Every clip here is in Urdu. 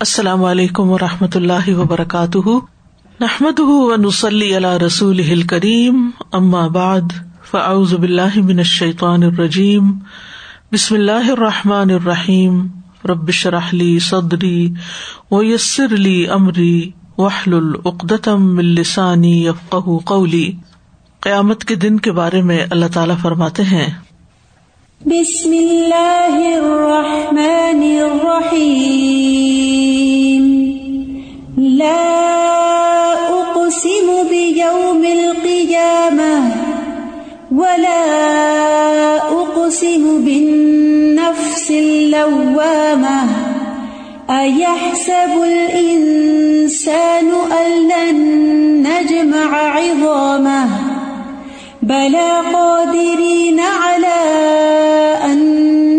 السلام علیکم و رحمۃ اللہ وبرکاتہ۔ نحمد نسلی اللہ رسول کریم بعد، فاعوذ باللہ من الشیطان الرجیم۔ بسم اللہ الرحمٰن الرحیم۔ ربش رحلی صدری و یسر علی عمری وحل العقدم السانی یفق قولی۔ قیامت کے دن کے بارے میں اللہ تعالیٰ فرماتے ہیں بسم اللہ الرحمن الرحیم لا اقسم بیوم القیامة ولا اقسم بالنفس اللوامة. ایحسب الانسان ان لن نجمع عظامه؟ بلا قادرين على أن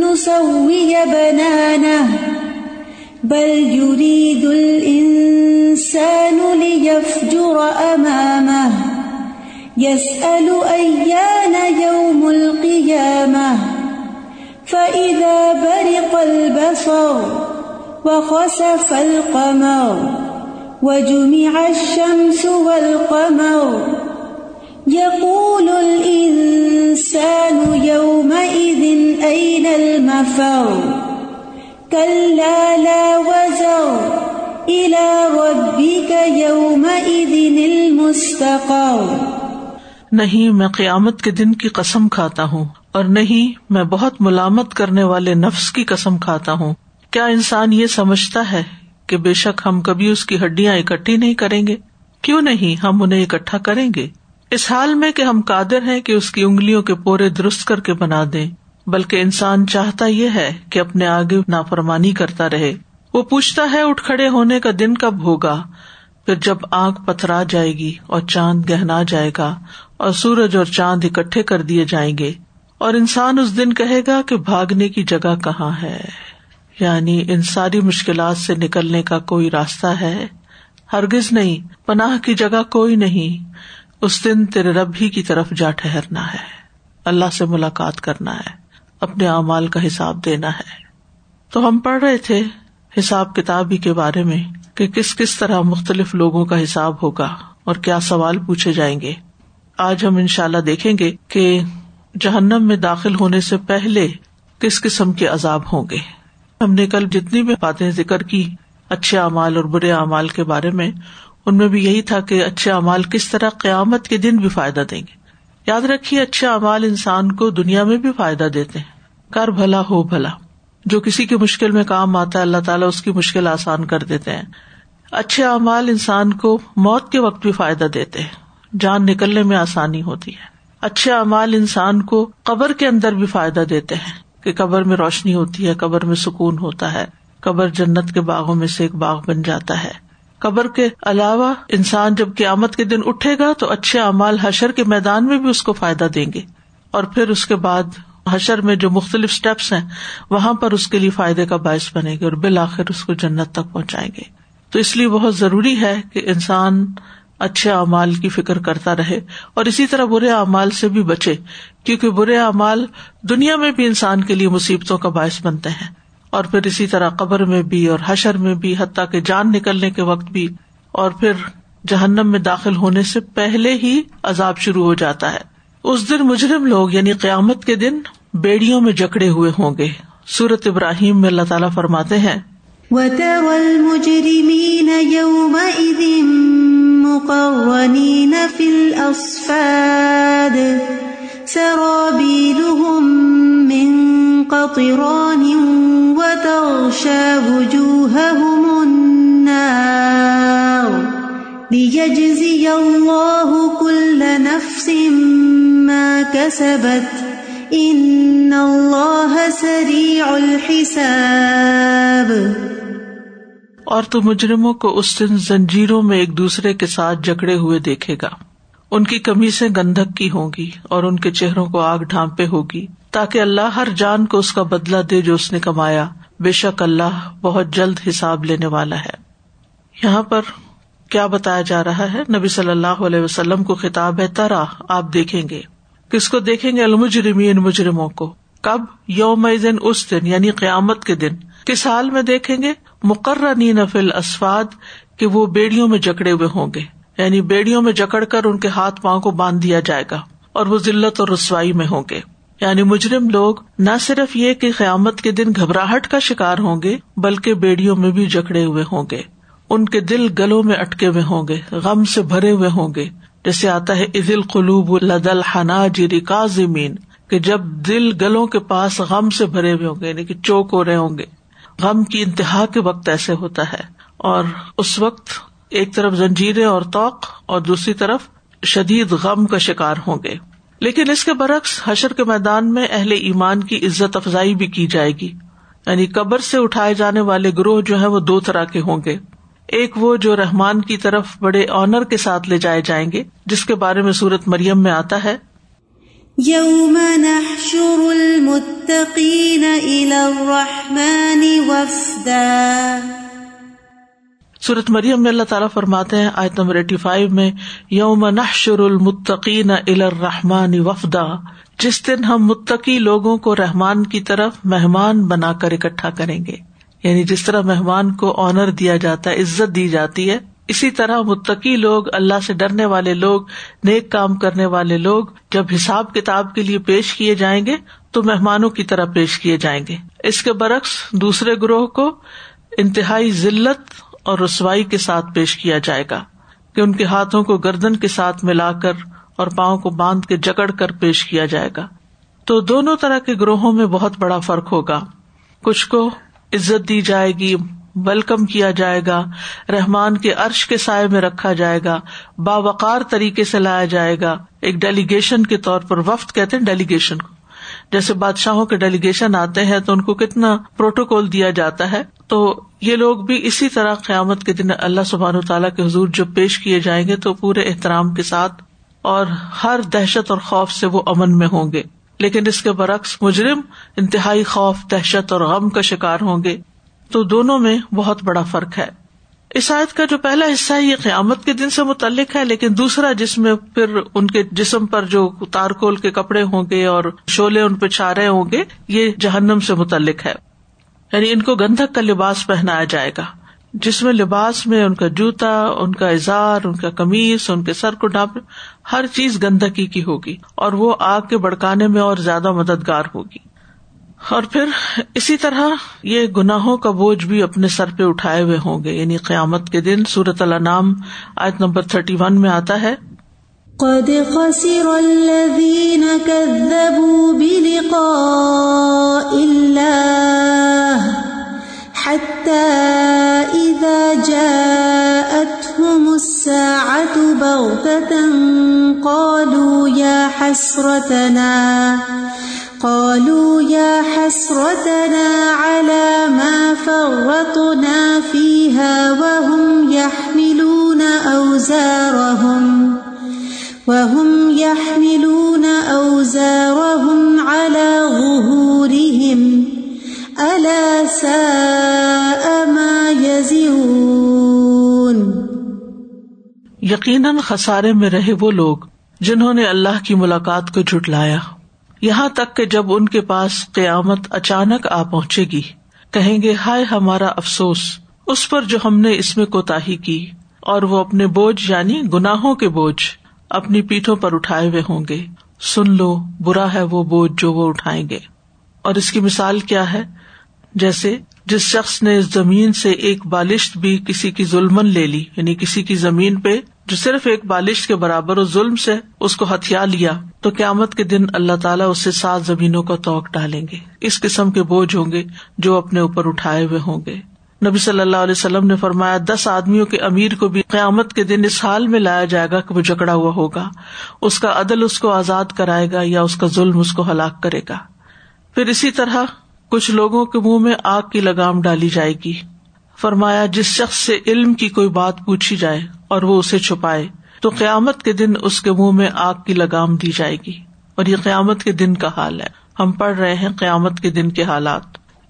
نسوي بنانه، بل يريد الإنسان ليفجر أمامه، يسأل أيان يوم القيامة. فإذا برق البصر وخسف القمر وجمع الشمس والقمر يقول الإنسان يومئذ أين المفر؟ كلا لا وزر إلى ربك يومئذ المستقر. نہیں میں قیامت کے دن کی قسم کھاتا ہوں اور نہیں میں بہت ملامت کرنے والے نفس کی قسم کھاتا ہوں۔ کیا انسان یہ سمجھتا ہے کہ بے شک ہم کبھی اس کی ہڈیاں اکٹھی نہیں کریں گے؟ کیوں نہیں ہم انہیں اکٹھا کریں گے؟ اس حال میں کہ ہم قادر ہیں کہ اس کی انگلیوں کے پورے درست کر کے بنا دیں، بلکہ انسان چاہتا یہ ہے کہ اپنے آگے نافرمانی کرتا رہے۔ وہ پوچھتا ہے اٹھ کھڑے ہونے کا دن کب ہوگا؟ پھر جب آنکھ پتھرا جائے گی اور چاند گہنا جائے گا اور سورج اور چاند اکٹھے کر دیے جائیں گے، اور انسان اس دن کہے گا کہ بھاگنے کی جگہ کہاں ہے؟ یعنی ان ساری مشکلات سے نکلنے کا کوئی راستہ ہے؟ ہرگز نہیں، پناہ کی جگہ کوئی نہیں۔ اس دن تیرے رب ہی کی طرف جا ٹہرنا ہے۔ اللہ سے ملاقات کرنا ہے۔ اپنے اعمال کا حساب دینا ہے۔ تو ہم پڑھ رہے تھے حساب کتاب ہی کے بارے میں کہ کس کس طرح مختلف لوگوں کا حساب ہوگا اور کیا سوال پوچھے جائیں گے۔ آج ہم ان شاء اللہ دیکھیں گے کہ جہنم میں داخل ہونے سے پہلے کس قسم کے عذاب ہوں گے۔ ہم نے کل جتنی بھی باتیں ذکر کی اچھے اعمال اور برے اعمال کے بارے میں ان میں بھی یہی تھا کہ اچھے امال کس طرح قیامت کے دن بھی فائدہ دیں گے۔ یاد رکھیے، اچھے امال انسان کو دنیا میں بھی فائدہ دیتے ہیں۔ کر بھلا ہو بھلا۔ جو کسی کی مشکل میں کام آتا ہے، اللہ تعالیٰ اس کی مشکل آسان کر دیتے ہیں۔ اچھے امال انسان کو موت کے وقت بھی فائدہ دیتے ہیں۔ جان نکلنے میں آسانی ہوتی ہے۔ اچھے امال انسان کو قبر کے اندر بھی فائدہ دیتے ہیں کہ قبر میں روشنی ہوتی ہے، قبر میں سکون ہوتا ہے، قبر جنت کے باغوں میں سے ایک باغ بن جاتا ہے۔ قبر کے علاوہ انسان جب قیامت کے دن اٹھے گا تو اچھے اعمال حشر کے میدان میں بھی اس کو فائدہ دیں گے اور پھر اس کے بعد حشر میں جو مختلف اسٹیپس ہیں، وہاں پر اس کے لیے فائدے کا باعث بنے گے اور بالآخر اس کو جنت تک پہنچائیں گے۔ تو اس لیے بہت ضروری ہے کہ انسان اچھے اعمال کی فکر کرتا رہے اور اسی طرح برے اعمال سے بھی بچے، کیونکہ برے اعمال دنیا میں بھی انسان کے لیے مصیبتوں کا باعث بنتے ہیں۔ اور پھر اسی طرح قبر میں بھی اور حشر میں بھی، حتیٰ کہ جان نکلنے کے وقت بھی، اور پھر جہنم میں داخل ہونے سے پہلے ہی عذاب شروع ہو جاتا ہے۔ اس دن مجرم لوگ یعنی قیامت کے دن، بیڑیوں میں جکڑے ہوئے ہوں گے۔ سورت ابراہیم میں اللہ تعالیٰ فرماتے ہیں سرابيلهم من قطران وتغشى وجوههم النار ليجزي الله كل نفس ما كسبت إن الله سريع الحساب اور تو مجرموں کو اس دن زنجیروں میں ایک دوسرے کے ساتھ جکڑے ہوئے دیکھے گا۔ ان کی کمی سے گندھک کی ہوگی اور ان کے چہروں کو آگ ڈھانپے ہوگی تاکہ اللہ ہر جان کو اس کا بدلا دے جو اس نے کمایا۔ بے شک اللہ بہت جلد حساب لینے والا ہے۔ یہاں پر کیا بتایا جا رہا ہے؟ نبی صلی اللہ علیہ وسلم کو خطاب ہے، ترا، آپ دیکھیں گے۔ کس کو دیکھیں گے؟ المجرمین، مجرموں کو۔ کب؟ یوم دن اس دن یعنی قیامت کے دن۔ کس حال میں دیکھیں گے؟ مقرر نفل اسفاد کہ وہ بیڑیوں میں جکڑے ہوئے ہوں گے۔ یعنی بیڑیوں میں جکڑ کر ان کے ہاتھ پاؤں کو باندھ دیا جائے گا اور وہ ضلعت اور رسوائی میں ہوں گے۔ یعنی مجرم لوگ نہ صرف یہ کہ قیامت کے دن گھبراہٹ کا شکار ہوں گے، بلکہ بیڑیوں میں بھی جکڑے ہوئے ہوں گے۔ ان کے دل گلوں میں اٹکے ہوئے ہوں گے، غم سے بھرے ہوئے ہوں گے۔ جیسے آتا ہے عزل قلوب لدل حنا جی کا زمین کہ جب دل گلوں کے پاس غم سے بھرے ہوئے ہوں گے یعنی کہ چوک ہو رہے ہوں گے۔ غم کی انتہا کے وقت ایسے ہوتا ہے۔ اور اس وقت ایک طرف زنجیریں اور توق اور دوسری طرف شدید غم کا شکار ہوں گے۔ لیکن اس کے برعکس حشر کے میدان میں اہل ایمان کی عزت افزائی بھی کی جائے گی۔ یعنی قبر سے اٹھائے جانے والے گروہ جو ہے وہ دو طرح کے ہوں گے۔ ایک وہ جو رحمان کی طرف بڑے آنر کے ساتھ لے جائے جائیں گے، جس کے بارے میں سورت مریم میں آتا ہے۔ یوم نحشر المتقین الى الرحمن وفدا۔ سورت مریم میں اللہ تعالیٰ فرماتے ہیں، آیت نمبر ایٹی فائیو میں، یوم نحشر المتقین الى الرحمن وفدا، جس دن ہم متقی لوگوں کو رحمان کی طرف مہمان بنا کر اکٹھا کریں گے۔ یعنی جس طرح مہمان کو آنر دیا جاتا ہے، عزت دی جاتی ہے، اسی طرح متقی لوگ، اللہ سے ڈرنے والے لوگ، نیک کام کرنے والے لوگ، جب حساب کتاب کے لیے پیش کیے جائیں گے، تو مہمانوں کی طرح پیش کیے جائیں گے۔ اس کے برعکس دوسرے گروہ کو انتہائی ذلت اور رسوائی کے ساتھ پیش کیا جائے گا کہ ان کے ہاتھوں کو گردن کے ساتھ ملا کر اور پاؤں کو باندھ کے جکڑ کر پیش کیا جائے گا۔ تو دونوں طرح کے گروہوں میں بہت بڑا فرق ہوگا۔ کچھ کو عزت دی جائے گی، ویلکم کیا جائے گا، رحمان کے عرش کے سائے میں رکھا جائے گا، باوقار طریقے سے لایا جائے گا۔ ایک ڈیلیگیشن کے طور پر وفد کہتے ہیں ڈیلیگیشن کو۔ جیسے بادشاہوں کے ڈیلیگیشن آتے ہیں تو ان کو کتنا پروٹوکول دیا جاتا ہے، تو یہ لوگ بھی اسی طرح قیامت کے دن اللہ سبحان و تعالیٰ کے حضور جب پیش کیے جائیں گے تو پورے احترام کے ساتھ اور ہر دہشت اور خوف سے وہ امن میں ہوں گے۔ لیکن اس کے برعکس مجرم انتہائی خوف، دہشت اور غم کا شکار ہوں گے۔ تو دونوں میں بہت بڑا فرق ہے۔ اس آیت کا جو پہلا حصہ ہے، یہ قیامت کے دن سے متعلق ہے، لیکن دوسرا جس میں پھر ان کے جسم پر جو تارکول کے کپڑے ہوں گے اور شولے ان پہ چھارے ہوں گے، یہ جہنم سے متعلق ہے۔ یعنی ان کو گندھک کا لباس پہنایا جائے گا، جس میں لباس میں ان کا جوتا، ان کا اظہار، ان کا کمیز ان کے سر کو ڈانپ ہر چیز گندگی کی ہوگی، اور وہ آگ کے بڑکانے میں اور زیادہ مددگار ہوگی۔ اور پھر اسی طرح یہ گناہوں کا بوجھ بھی اپنے سر پہ اٹھائے ہوئے ہوں گے یعنی قیامت کے دن سورت اللہ نام آج نمبر تھرٹی ون میں آتا ہے۔ قد خسر الذين كذبوا بلقاء الله حتى إذا جاءتهم الساعة بغتة قالوا يا حسرتنا قالوا يا حسرتنا على ما فرطنا فيها وهم يحملون أوزارهم وهم يحملون أوزارهم على ظهورهم ألا ساء ما يزرون یقیناً خسارے میں رہے وہ لوگ جنہوں نے اللہ کی ملاقات کو جٹلایا یہاں تک کہ جب ان کے پاس قیامت اچانک آ پہنچے گی، کہیں گے، ہائے ہمارا افسوس، اس پر جو ہم نے اس میں کوتا کی، اور وہ اپنے بوجھ یعنی گناہوں کے بوجھ، اپنی پیٹھوں پر اٹھائے ہوئے ہوں گے۔ سن لو، برا ہے وہ بوجھ جو وہ اٹھائیں گے۔ اور اس کی مثال کیا ہے؟ جیسے جس شخص نے اس زمین سے ایک بالشت بھی کسی کی ظلمن لے لی یعنی کسی کی زمین پہ جو صرف ایک بالش کے برابر و ظلم سے اس کو ہتھیار لیا، تو قیامت کے دن اللہ تعالیٰ اس سے سات زمینوں کا توق ڈالیں گے۔ اس قسم کے بوجھ ہوں گے جو اپنے اوپر اٹھائے ہوئے ہوں گے۔ نبی صلی اللہ علیہ وسلم نے فرمایا، دس آدمیوں کے امیر کو بھی قیامت کے دن اس حال میں لایا جائے گا کہ وہ جکڑا ہوا ہوگا۔ اس کا عدل اس کو آزاد کرائے گا یا اس کا ظلم اس کو ہلاک کرے گا۔ پھر اسی طرح کچھ لوگوں کے منہ میں آگ کی لگام ڈالی جائے گی۔ فرمایا، جس شخص سے علم کی کوئی بات پوچھی جائے اور وہ اسے چھپائے، تو قیامت کے دن اس کے منہ میں آگ کی لگام دی جائے گی۔ اور یہ قیامت کے دن کا حال ہے۔ ہم پڑھ رہے ہیں قیامت کے دن کے حالات۔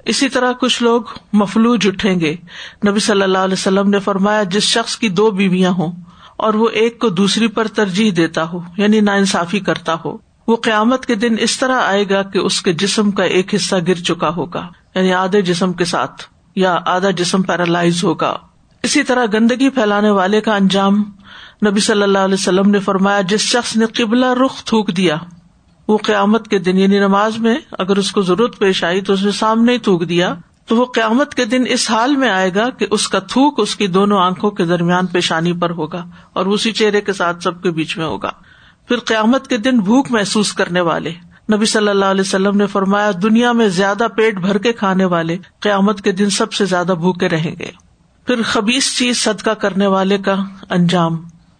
اسی طرح کچھ لوگ مفلوج اٹھیں گے۔ نبی صلی اللہ علیہ وسلم نے فرمایا، جس شخص کی دو بیویاں ہوں اور وہ ایک کو دوسری پر ترجیح دیتا ہو یعنی نا انصافی کرتا ہو، وہ قیامت کے دن اس طرح آئے گا کہ اس کے جسم کا ایک حصہ گر چکا ہوگا یعنی آدھے جسم کے ساتھ یا آدھا جسم پیرالائز ہوگا۔ اسی طرح گندگی پھیلانے والے کا انجام نبی صلی اللہ علیہ وسلم نے فرمایا، جس شخص نے قبلہ رخ تھوک دیا، وہ قیامت کے دن یعنی نماز میں اگر اس کو ضرورت پیش آئی تو اس نے سامنے ہی تھوک دیا، تو وہ قیامت کے دن اس حال میں آئے گا کہ اس کا تھوک اس کی دونوں آنکھوں کے درمیان پیشانی پر ہوگا اور اسی چہرے کے ساتھ سب کے بیچ میں ہوگا۔ پھر قیامت کے دن بھوک محسوس کرنے والے۔ نبی صلی اللہ علیہ وسلم نے فرمایا، دنیا میں زیادہ پیٹ بھر کے کھانے والے قیامت کے دن سب سے زیادہ بھوکے رہیں گے۔ پھر خبیص چیز صدقہ کرنے والے کا انجام۔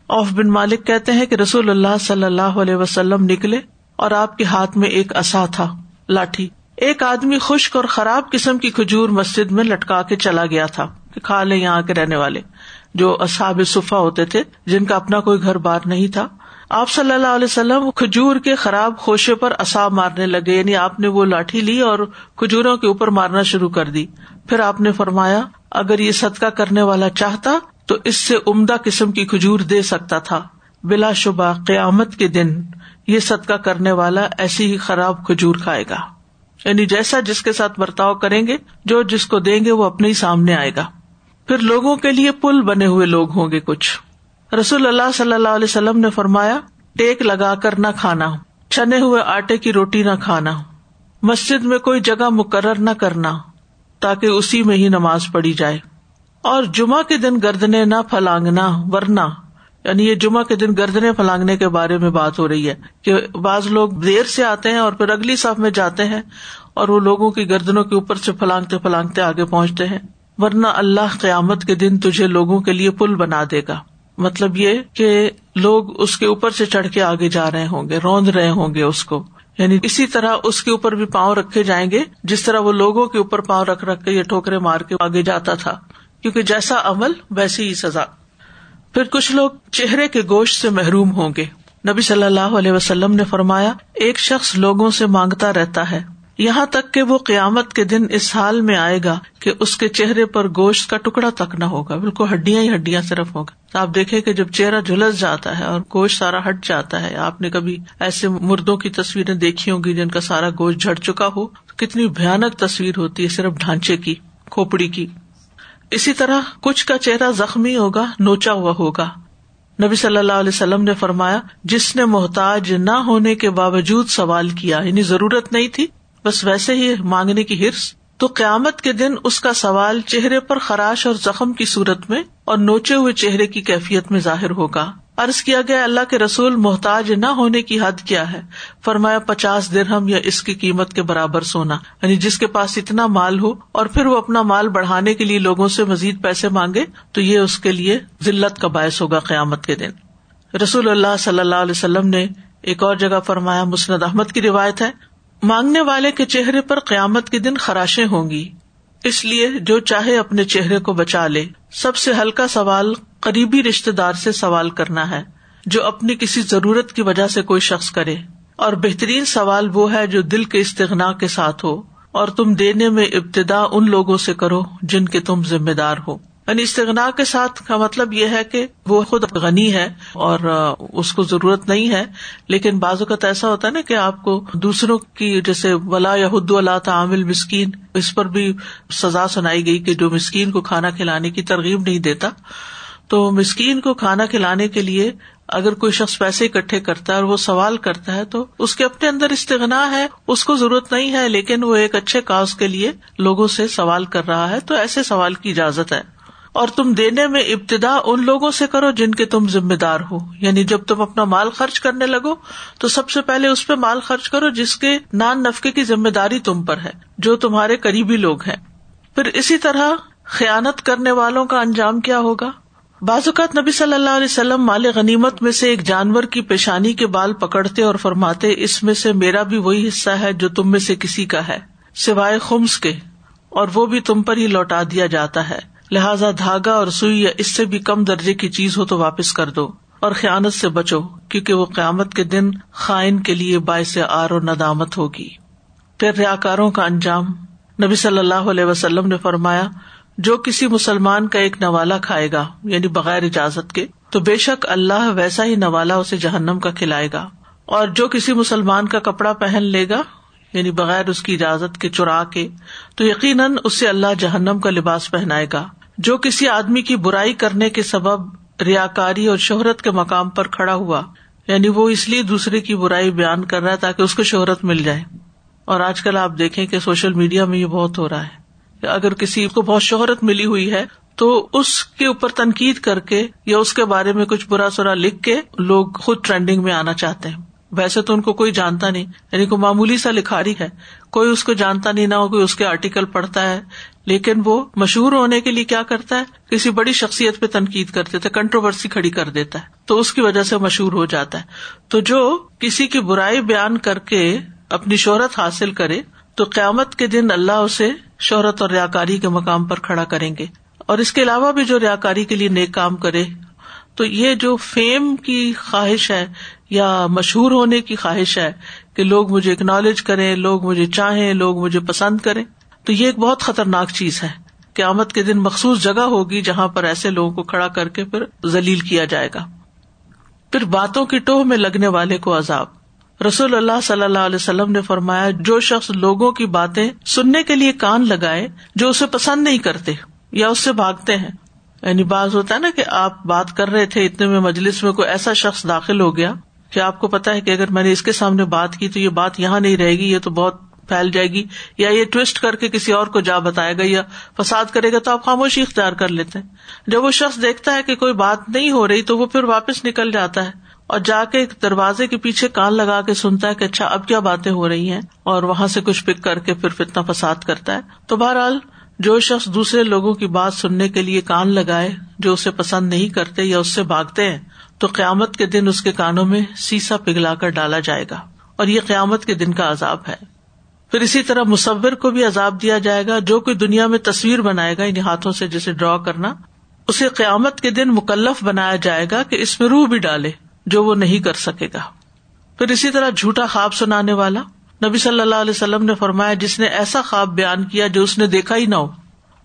اوف بن مالک کہتے ہیں کہ رسول اللہ صلی اللہ علیہ وسلم نکلے اور آپ کے ہاتھ میں ایک اصا تھا، لاٹھی۔ ایک آدمی خشک اور خراب قسم کی کھجور مسجد میں لٹکا کے چلا گیا تھا، کہ کھا لے یہاں کے رہنے والے۔ جو اصاب صفا ہوتے تھے، جن کا اپنا کوئی گھر بار نہیں تھا۔ آپ صلی اللہ علیہ وسلم کھجور کے خراب خوشے پر اصاب مارنے لگے یعنی آپ نے وہ لاٹھی لی اور کھجوروں کے اوپر مارنا شروع کر دی۔ پھر آپ نے فرمایا، اگر یہ صدقہ کرنے والا چاہتا تو اس سے عمدہ قسم کی کھجور دے سکتا تھا۔ بلا شبہ قیامت کے دن یہ صدقہ کرنے والا ایسی ہی خراب کھجور کھائے گا۔ یعنی جیسا جس کے ساتھ برتاؤ کریں گے، جو جس کو دیں گے وہ اپنے ہی سامنے آئے گا۔ پھر لوگوں کے لیے پل بنے ہوئے لوگ ہوں گے کچھ۔ رسول اللہ صلی اللہ علیہ وسلم نے فرمایا، ٹیک لگا کر نہ کھانا، چھنے ہوئے آٹے کی روٹی نہ کھانا، مسجد میں کوئی جگہ مقرر نہ کرنا۔ تاکہ اسی میں ہی نماز پڑھی جائے۔ اور جمعہ کے دن گردنے نہ پھلانگنا، ورنہ یعنی یہ جمعہ کے دن گردنے پھلانگنے کے بارے میں بات ہو رہی ہے کہ بعض لوگ دیر سے آتے ہیں اور پھر اگلی صف میں جاتے ہیں اور وہ لوگوں کی گردنوں کے اوپر سے پھلانگتے پھلانگتے آگے پہنچتے ہیں۔ ورنہ اللہ قیامت کے دن تجھے لوگوں کے لیے پل بنا دے گا۔ مطلب یہ کہ لوگ اس کے اوپر سے چڑھ کے آگے جا رہے ہوں گے، روند رہے ہوں گے اس کو۔ یعنی اسی طرح اس کے اوپر بھی پاؤں رکھے جائیں گے، جس طرح وہ لوگوں کے اوپر پاؤں رکھ رکھ کے یا ٹھوکرے مار کے آگے جاتا تھا، کیونکہ جیسا عمل ویسی ہی سزا۔ پھر کچھ لوگ چہرے کے گوشت سے محروم ہوں گے۔ نبی صلی اللہ علیہ وسلم نے فرمایا، ایک شخص لوگوں سے مانگتا رہتا ہے۔ یہاں تک کہ وہ قیامت کے دن اس حال میں آئے گا کہ اس کے چہرے پر گوشت کا ٹکڑا تک نہ ہوگا بالکل ہڈیاں ہی ہڈیاں صرف ہوگا۔ تو آپ دیکھیں کہ جب چہرہ جھلس جاتا ہے اور گوشت سارا ہٹ جاتا ہے، آپ نے کبھی ایسے مردوں کی تصویریں دیکھی ہوں گی جن کا سارا گوشت جھڑ چکا ہو؟ کتنی بھیانک تصویر ہوتی ہے صرف ڈھانچے کی، کھوپڑی کی۔ اسی طرح کچھ کا چہرہ زخمی ہوگا، نوچا ہوا ہوگا۔ نبی صلی اللہ علیہ وسلم نے فرمایا، جس نے محتاج نہ ہونے کے باوجود سوال کیا یعنی ضرورت نہیں تھی بس ویسے ہی مانگنے کی ہرس۔ تو قیامت کے دن اس کا سوال چہرے پر خراش اور زخم کی صورت میں اور نوچے ہوئے چہرے کی کیفیت میں ظاہر ہوگا۔ ارض کیا گیا، اللہ کے رسول محتاج نہ ہونے کی حد کیا ہے؟ فرمایا، پچاس درہم یا اس کی قیمت کے برابر سونا۔ یعنی جس کے پاس اتنا مال ہو اور پھر وہ اپنا مال بڑھانے کے لیے لوگوں سے مزید پیسے مانگے، تو یہ اس کے لیے ضلعت کا باعث ہوگا قیامت کے دن۔ رسول اللہ صلی اللہ علیہ وسلم نے ایک اور جگہ فرمایا، مسند احمد کی روایت ہے مانگنے والے کے چہرے پر قیامت کے دن خراشیں ہوں گی۔ اس لیے جو چاہے اپنے چہرے کو بچا لے۔ سب سے ہلکا سوال قریبی رشتے دار سے سوال کرنا ہے، جو اپنی کسی ضرورت کی وجہ سے کوئی شخص کرے۔ اور بہترین سوال وہ ہے جو دل کے استغنا کے ساتھ ہو۔ اور تم دینے میں ابتدا ان لوگوں سے کرو جن کے تم ذمے دار ہو۔ یعنی استغنا کے ساتھ کا مطلب یہ ہے کہ وہ خود غنی ہے اور اس کو ضرورت نہیں ہے۔ لیکن بعض اوقات ایسا ہوتا ہے نا کہ آپ کو دوسروں کی جیسے ولا یا حد اللہ تعامل مسکین اس پر بھی سزا سنائی گئی کہ جو مسکین کو کھانا کھلانے کی ترغیب نہیں دیتا۔ تو مسکین کو کھانا کھلانے کے لیے اگر کوئی شخص پیسے اکٹھے کرتا ہے اور وہ سوال کرتا ہے تو اس کے اپنے اندر استغنا ہے، اس کو ضرورت نہیں ہے، لیکن وہ ایک اچھے کاز کے لیے لوگوں سے سوال کر رہا ہے۔ تو ایسے سوال کی اجازت ہے۔ اور تم دینے میں ابتدا ان لوگوں سے کرو جن کے تم ذمے دار ہو۔ یعنی جب تم اپنا مال خرچ کرنے لگو، تو سب سے پہلے اس پہ مال خرچ کرو جس کے نان نفقے کی ذمے داری تم پر ہے، جو تمہارے قریبی لوگ ہیں۔ پھر اسی طرح خیانت کرنے والوں کا انجام کیا ہوگا؟ بعض اوقات نبی صلی اللہ علیہ وسلم مال غنیمت میں سے ایک جانور کی پیشانی کے بال پکڑتے اور فرماتے، اس میں سے میرا بھی وہی حصہ ہے جو تم میں سے کسی کا ہے، سوائے خمس کے، اور وہ بھی تم پر ہی لوٹا دیا جاتا ہے۔ لہذا دھاگا اور سوئی یا اس سے بھی کم درجے کی چیز ہو تو واپس کر دو اور خیانت سے بچو، کیونکہ وہ قیامت کے دن خائن کے لیے باعث آر و ندامت ہوگی۔ پھر ریا کاروں کا انجام۔ نبی صلی اللہ علیہ وسلم نے فرمایا، جو کسی مسلمان کا ایک نوالا کھائے گا یعنی بغیر اجازت کے، تو بے شک اللہ ویسا ہی نوالا اسے جہنم کا کھلائے گا۔ اور جو کسی مسلمان کا کپڑا پہن لے گا یعنی بغیر اس کی اجازت کے چرا کے، تو یقیناً اس سے اللہ جہنم کا لباس پہنائے گا۔ جو کسی آدمی کی برائی کرنے کے سبب ریا کاری اور شہرت کے مقام پر کھڑا ہوا یعنی وہ اس لیے دوسرے کی برائی بیان کر رہا ہے تاکہ اس کو شہرت مل جائے۔ اور آج کل آپ دیکھیں کہ سوشل میڈیا میں یہ بہت ہو رہا ہے۔ اگر کسی کو بہت شہرت ملی ہوئی ہے، تو اس کے اوپر تنقید کر کے یا اس کے بارے میں کچھ برا سرا لکھ کے لوگ خود ٹرینڈنگ میں آنا چاہتے ہیں۔ ویسے تو ان کو کوئی جانتا نہیں یعنی کوئی معمولی سا لکھاری ہے۔ کوئی اس کو جانتا نہیں نہ ہو کوئی اس کے آرٹیکل پڑھتا ہے لیکن وہ مشہور ہونے کے لیے کیا کرتا ہے؟ کسی بڑی شخصیت پہ تنقید کر دیتا ہے کنٹروورسی کھڑی کر دیتا ہے، تو اس کی وجہ سے مشہور ہو جاتا ہے۔ تو جو کسی کی برائی بیان کر کے اپنی شہرت حاصل کرے، تو قیامت کے دن اللہ اسے شہرت اور ریاکاری کے مقام پر کھڑا کریں گے۔ اور اس کے علاوہ بھی جو ریاکاری کے لیے نیک کام کرے، تو یہ جو فیم کی خواہش ہے یا مشہور ہونے کی خواہش ہے کہ لوگ مجھے اکنالج کریں، لوگ مجھے چاہیں، لوگ مجھے پسند کریں تو یہ ایک بہت خطرناک چیز ہے۔ قیامت کے دن مخصوص جگہ ہوگی جہاں پر ایسے لوگوں کو کھڑا کر کے پھر ذلیل کیا جائے گا۔ پھر باتوں کی ٹوہ میں لگنے والے کو عذاب۔ رسول اللہ صلی اللہ علیہ وسلم نے فرمایا، جو شخص لوگوں کی باتیں سننے کے لیے کان لگائے، جو اسے پسند نہیں کرتے یا اس سے بھاگتے ہیں۔ یعنی بعض ہوتا ہے نا کہ آپ بات کر رہے تھے، اتنے میں مجلس میں کوئی ایسا شخص داخل ہو گیا کہ آپ کو پتا ہے کہ اگر میں نے اس کے سامنے بات کی تو یہ بات یہاں نہیں رہے گی، یہ تو بہت پھیل جائے گی یا یہ ٹوسٹ کر کے کسی اور کو جا بتائے گا یا فساد کرے گا تو آپ خاموشی اختیار کر لیتے ہیں۔ جب وہ شخص دیکھتا ہے کہ کوئی بات نہیں ہو رہی تو وہ پھر واپس نکل جاتا ہے اور جا کے ایک دروازے کے پیچھے کان لگا کے سنتا ہے کہ اچھا اب کیا باتیں ہو رہی ہیں؟ اور وہاں سے کچھ پک کر کے پھر فتنا فساد کرتا ہے۔ تو بہرحال، جو شخص دوسرے لوگوں کی بات سننے کے لیے کان لگائے، جو اسے پسند نہیں کرتے یا اس سے بھاگتے ہیں، تو قیامت کے دن اس کے کانوں میں سیسا پگھلا کر ڈالا جائے گا۔ اور یہ قیامت کے دن کا عذاب ہے۔ پھر اسی طرح مصور کو بھی عذاب دیا جائے گا، جو کوئی دنیا میں تصویر بنائے گا انہیں ہاتھوں سے جیسے ڈرا کرنا، اسے قیامت کے دن مکلف بنایا جائے گا کہ اس میں روح بھی ڈالے، جو وہ نہیں کر سکے گا۔ پھر اسی طرح جھوٹا خواب سنانے والا، نبی صلی اللہ علیہ وسلم نے فرمایا، جس نے ایسا خواب بیان کیا جو اس نے دیکھا ہی نہ ہو،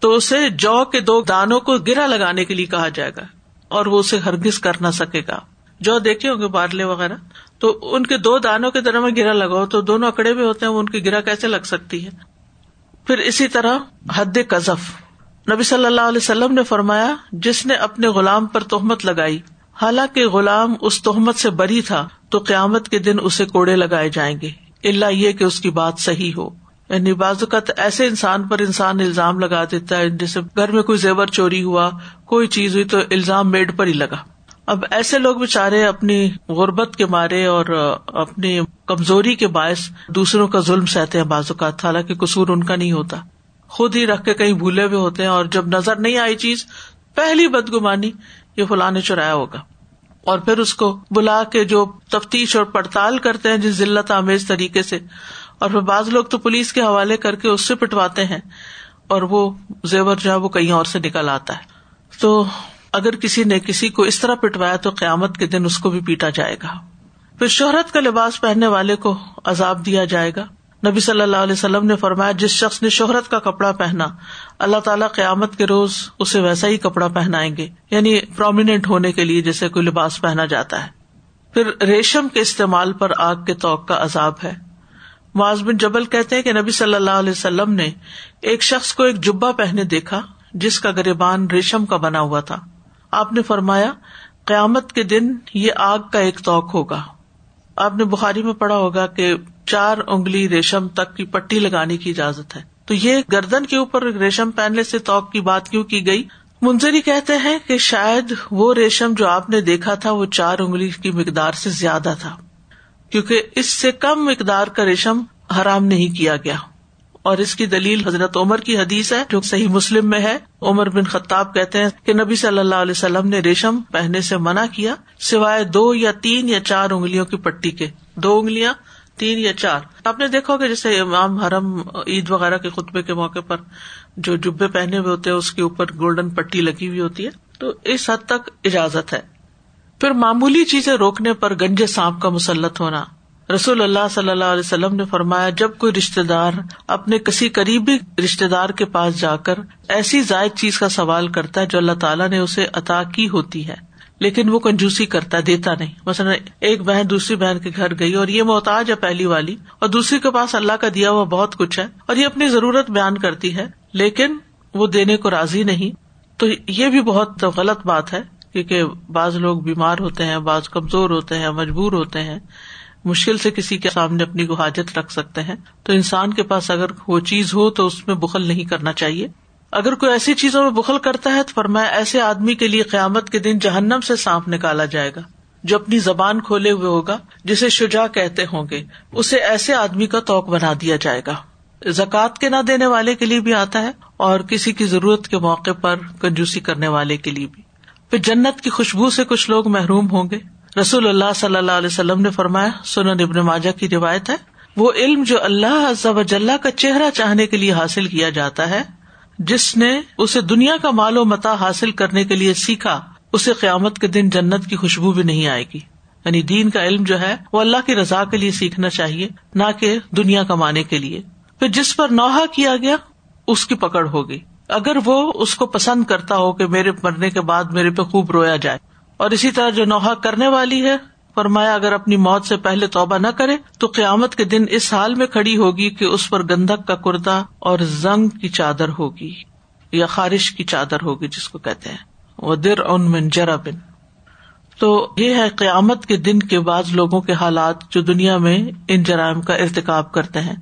تو اسے جو کے دو دانوں کو گرا لگانے کے لیے کہا جائے گا، اور وہ اسے ہرگز کر نہ سکے گا۔ جو دیکھے ہوں گے بارلے وغیرہ تو ان کے دو دانوں کے طرح میں گرا لگاؤ تو دونوں اکڑے بھی ہوتے ہیں ان کی گرا کیسے لگ سکتی ہے؟ پھر اسی طرح حد قذف۔ نبی صلی اللہ علیہ وسلم نے فرمایا، جس نے اپنے غلام پر تہمت لگائی، حالانکہ غلام اس تہمت سے بری تھا، تو قیامت کے دن اسے کوڑے لگائے جائیں گے۔ اللہ یہ کہ اس کی بات صحیح ہو۔ یعنی بعض اوقات ایسے انسان پر انسان الزام لگا دیتا ہے جیسے گھر میں کوئی زیور چوری ہوا، کوئی چیز ہوئی تو الزام میڈ پر ہی لگا۔ اب ایسے لوگ بےچارے اپنی غربت کے مارے اور اپنی کمزوری کے باعث دوسروں کا ظلم سہتے ہیں بعض اوقات، حالانکہ قصور ان کا نہیں ہوتا۔ خود ہی رکھ کے کہیں بھولے ہوئے ہوتے ہیں اور جب نظر نہیں آئی چیز، پہلی بدگمانی یہ فلاں نے چرایا ہوگا۔ اور پھر اس کو بلا کے جو تفتیش اور پڑتال کرتے ہیں، جس ضلعت آمیز طریقے سے۔ اور پھر بعض لوگ تو پولیس کے حوالے کر کے اس سے پٹواتے ہیں اور وہ زیور جو ہے وہ کہیں اور سے نکل آتا ہے۔ تو اگر کسی نے کسی کو اس طرح پٹوایا تو قیامت کے دن اس کو بھی پیٹا جائے گا۔ پھر شہرت کا لباس پہننے والے کو عذاب دیا جائے گا۔ نبی صلی اللہ علیہ وسلم نے فرمایا، جس شخص نے شہرت کا کپڑا پہنا، اللہ تعالیٰ قیامت کے روز اسے ویسا ہی کپڑا پہنائیں گے یعنی پرومیننٹ ہونے کے لیے جیسے کوئی لباس پہنا جاتا ہے۔ پھر ریشم کے استعمال پر آگ کے توق کا عذاب ہے۔ معاذ بن جبل کہتے ہیں کہ نبی صلی اللہ علیہ وسلم نے ایک شخص کو ایک جبا پہنے دیکھا، جس کا گریبان ریشم کا بنا ہوا تھا۔ آپ نے فرمایا، قیامت کے دن یہ آگ کا ایک توق ہوگا۔ آپ نے بخاری میں پڑھا ہوگا کہ چار انگلی ریشم تک کی پٹی لگانے کی اجازت ہے۔ تو یہ گردن کے اوپر ریشم پہننے سے توق کی بات کیوں کی گئی؟ منظری کہتے ہیں کہ شاید وہ ریشم جو آپ نے دیکھا تھا وہ چار انگلی کی مقدار سے زیادہ تھا، کیونکہ اس سے کم مقدار کا ریشم حرام نہیں کیا گیا۔ اور اس کی دلیل حضرت عمر کی حدیث ہے، جو صحیح مسلم میں ہے۔ عمر بن خطاب کہتے ہیں کہ نبی صلی اللہ علیہ وسلم نے ریشم پہننے سے منع کیا، سوائے دو یا تین یا چار انگلیوں کی پٹی کے۔ دو انگلیاں، تین یا چار۔ آپ نے دیکھا کہ جیسے امام حرم عید وغیرہ کے خطبے کے موقع پر جو جبے پہنے ہوئے ہوتے ہیں، اس کے اوپر گولڈن پٹی لگی ہوئی ہوتی ہے۔ تو اس حد تک اجازت ہے۔ پھر معمولی چیزیں روکنے پر گنجے سانپ کا مسلط ہونا۔ رسول اللہ صلی اللہ علیہ وسلم نے فرمایا، جب کوئی رشتے دار اپنے کسی قریبی رشتے دار کے پاس جا کر ایسی زائد چیز کا سوال کرتا ہے جو اللہ تعالیٰ نے اسے عطا کی ہوتی ہے، لیکن وہ کنجوسی کرتا، دیتا نہیں۔ مثلاً ایک بہن دوسری بہن کے گھر گئی اور یہ محتاج ہے پہلی والی، اور دوسری کے پاس اللہ کا دیا ہوا بہت کچھ ہے اور یہ اپنی ضرورت بیان کرتی ہے، لیکن وہ دینے کو راضی نہیں۔ تو یہ بھی بہت غلط بات ہے، کیونکہ بعض لوگ بیمار ہوتے ہیں، بعض کمزور ہوتے ہیں، مجبور ہوتے ہیں۔ مشکل سے کسی کے سامنے اپنی کو حاجت رکھ سکتے ہیں۔ تو انسان کے پاس اگر وہ چیز ہو تو اس میں بخل نہیں کرنا چاہیے۔ اگر کوئی ایسی چیزوں میں بخل کرتا ہے تو فرمایا ایسے آدمی کے لیے قیامت کے دن جہنم سے سانپ نکالا جائے گا۔ جو اپنی زبان کھولے ہوئے ہوگا، جسے شجا کہتے ہوں گے، اسے ایسے آدمی کا توق بنا دیا جائے گا۔ زکوٰۃ کے نہ دینے والے کے لیے بھی آتا ہے اور کسی کی ضرورت کے موقع پر کنجوسی کرنے والے کے لیے بھی۔ پھر جنت کی خوشبو سے کچھ لوگ محروم ہوں گے۔ رسول اللہ صلی اللہ علیہ وسلم نے فرمایا، سنن ابن ماجا کی روایت ہے، وہ علم جو اللہ وجاللہ کا چہرہ چاہنے کے لیے حاصل کیا جاتا ہے، جس نے اسے دنیا کا مال و متا حاصل کرنے کے لیے سیکھا، اسے قیامت کے دن جنت کی خوشبو بھی نہیں آئے گی۔ یعنی دین کا علم جو ہے، وہ اللہ کی رضا کے لیے سیکھنا چاہیے، نہ کہ دنیا کمانے کے لیے۔ پھر جس پر نوحا کیا گیا، اس کی پکڑ ہوگی اگر وہ اس کو پسند کرتا ہو کہ میرے مرنے کے بعد میرے پہ خوب رویا جائے۔ اور اسی طرح جو نوحا کرنے والی ہے، فرمایا اگر اپنی موت سے پہلے توبہ نہ کرے، تو قیامت کے دن اس حال میں کھڑی ہوگی کہ اس پر گندک کا کرتا اور زنگ کی چادر ہوگی، یا خارش کی چادر ہوگی جس کو کہتے ہیں۔ وہ در ان من جرا بن تو یہ ہے قیامت کے دن کے بعد لوگوں کے حالات جو دنیا میں ان جرائم کا ارتقاب کرتے ہیں۔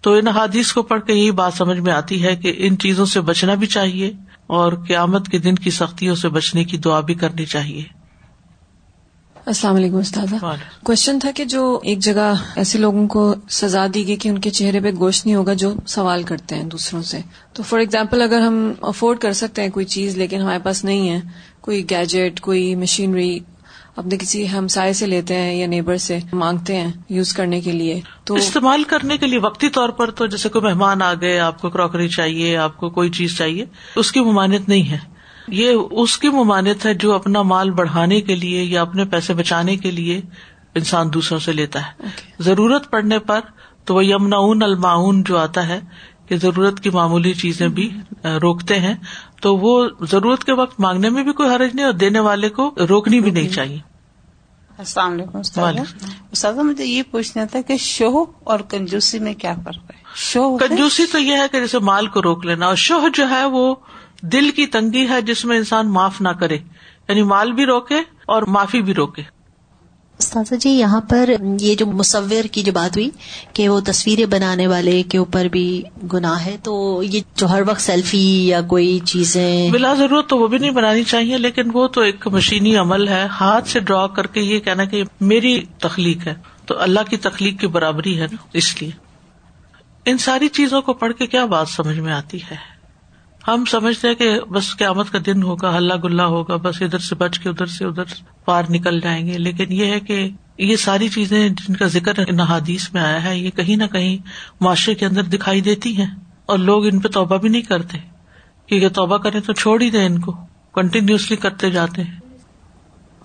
تو ان حادیث کو پڑھ کے یہی بات سمجھ میں آتی ہے کہ ان چیزوں سے بچنا بھی چاہیے۔ اور قیامت کے دن کی سختیوں سے بچنے کی دعا بھی کرنی چاہیے۔ السلام علیکم استاد کوشچن تھا کہ جو ایک جگہ ایسے لوگوں کو سزا دی گئی کہ ان کے چہرے پہ گوشت نہیں ہوگا جو سوال کرتے ہیں دوسروں سے۔ تو فار ایگزامپل اگر ہم افورڈ کر سکتے ہیں کوئی چیز لیکن ہمارے پاس نہیں ہے کوئی گیجٹ کوئی مشینری اپنے کسی ہمسائے سے لیتے ہیں یا نیبر سے مانگتے ہیں یوز کرنے کے لیے تو استعمال کرنے کے لیے وقتی طور پر تو جیسے کوئی مہمان آ گئے آپ کو کراکری چاہیے آپ کو کوئی چیز چاہیے اس کی ممانت نہیں ہے۔ یہ اس کی ممانت ہے جو اپنا مال بڑھانے کے لیے یا اپنے پیسے بچانے کے لیے انسان دوسروں سے لیتا ہے۔ ضرورت پڑنے پر تو وہ یمنا المعاون جو آتا ہے کہ ضرورت کی معمولی چیزیں بھی روکتے ہیں۔ تو وہ ضرورت کے وقت مانگنے میں بھی کوئی حرج نہیں اور دینے والے کو روکنی بھی نہیں چاہیے۔ السلام علیکم مجھے یہ پوچھنا تھا کہ شوہ اور کنجوسی میں کیا فرق ہے؟ شوہ کنجوسی تو یہ ہے کہ جیسے مال کو روک لینا اور شوہ جو ہے وہ دل کی تنگی ہے جس میں انسان معاف نہ کرے یعنی مال بھی روکے اور معافی بھی روکے۔ استاذہ جی یہاں پر یہ جو مصور کی جو بات ہوئی کہ وہ تصویریں بنانے والے کے اوپر بھی گناہ ہے، تو یہ جو ہر وقت سیلفی یا کوئی چیزیں بلا ضرورت تو وہ بھی نہیں بنانی چاہیے، لیکن وہ تو ایک مشینی عمل ہے۔ ہاتھ سے ڈرا کر کے یہ کہنا کہ میری تخلیق ہے، تو اللہ کی تخلیق کی برابری ہے نا اس لیے۔ ان ساری چیزوں کو پڑھ کے کیا بات سمجھ میں آتی ہے؟ ہم سمجھتے ہیں کہ بس قیامت کا دن ہوگا ہلہ گلا ہوگا، بس ادھر سے بچ کے ادھر سے ادھر پار نکل جائیں گے۔ لیکن یہ ہے کہ یہ ساری چیزیں جن کا ذکر حدیث میں آیا ہے، یہ کہیں نہ کہیں معاشرے کے اندر دکھائی دیتی ہیں اور لوگ ان پہ توبہ بھی نہیں کرتے۔ کیونکہ توبہ کریں تو چھوڑ ہی دیں ان کو کنٹینیوسلی کرتے جاتے ہیں۔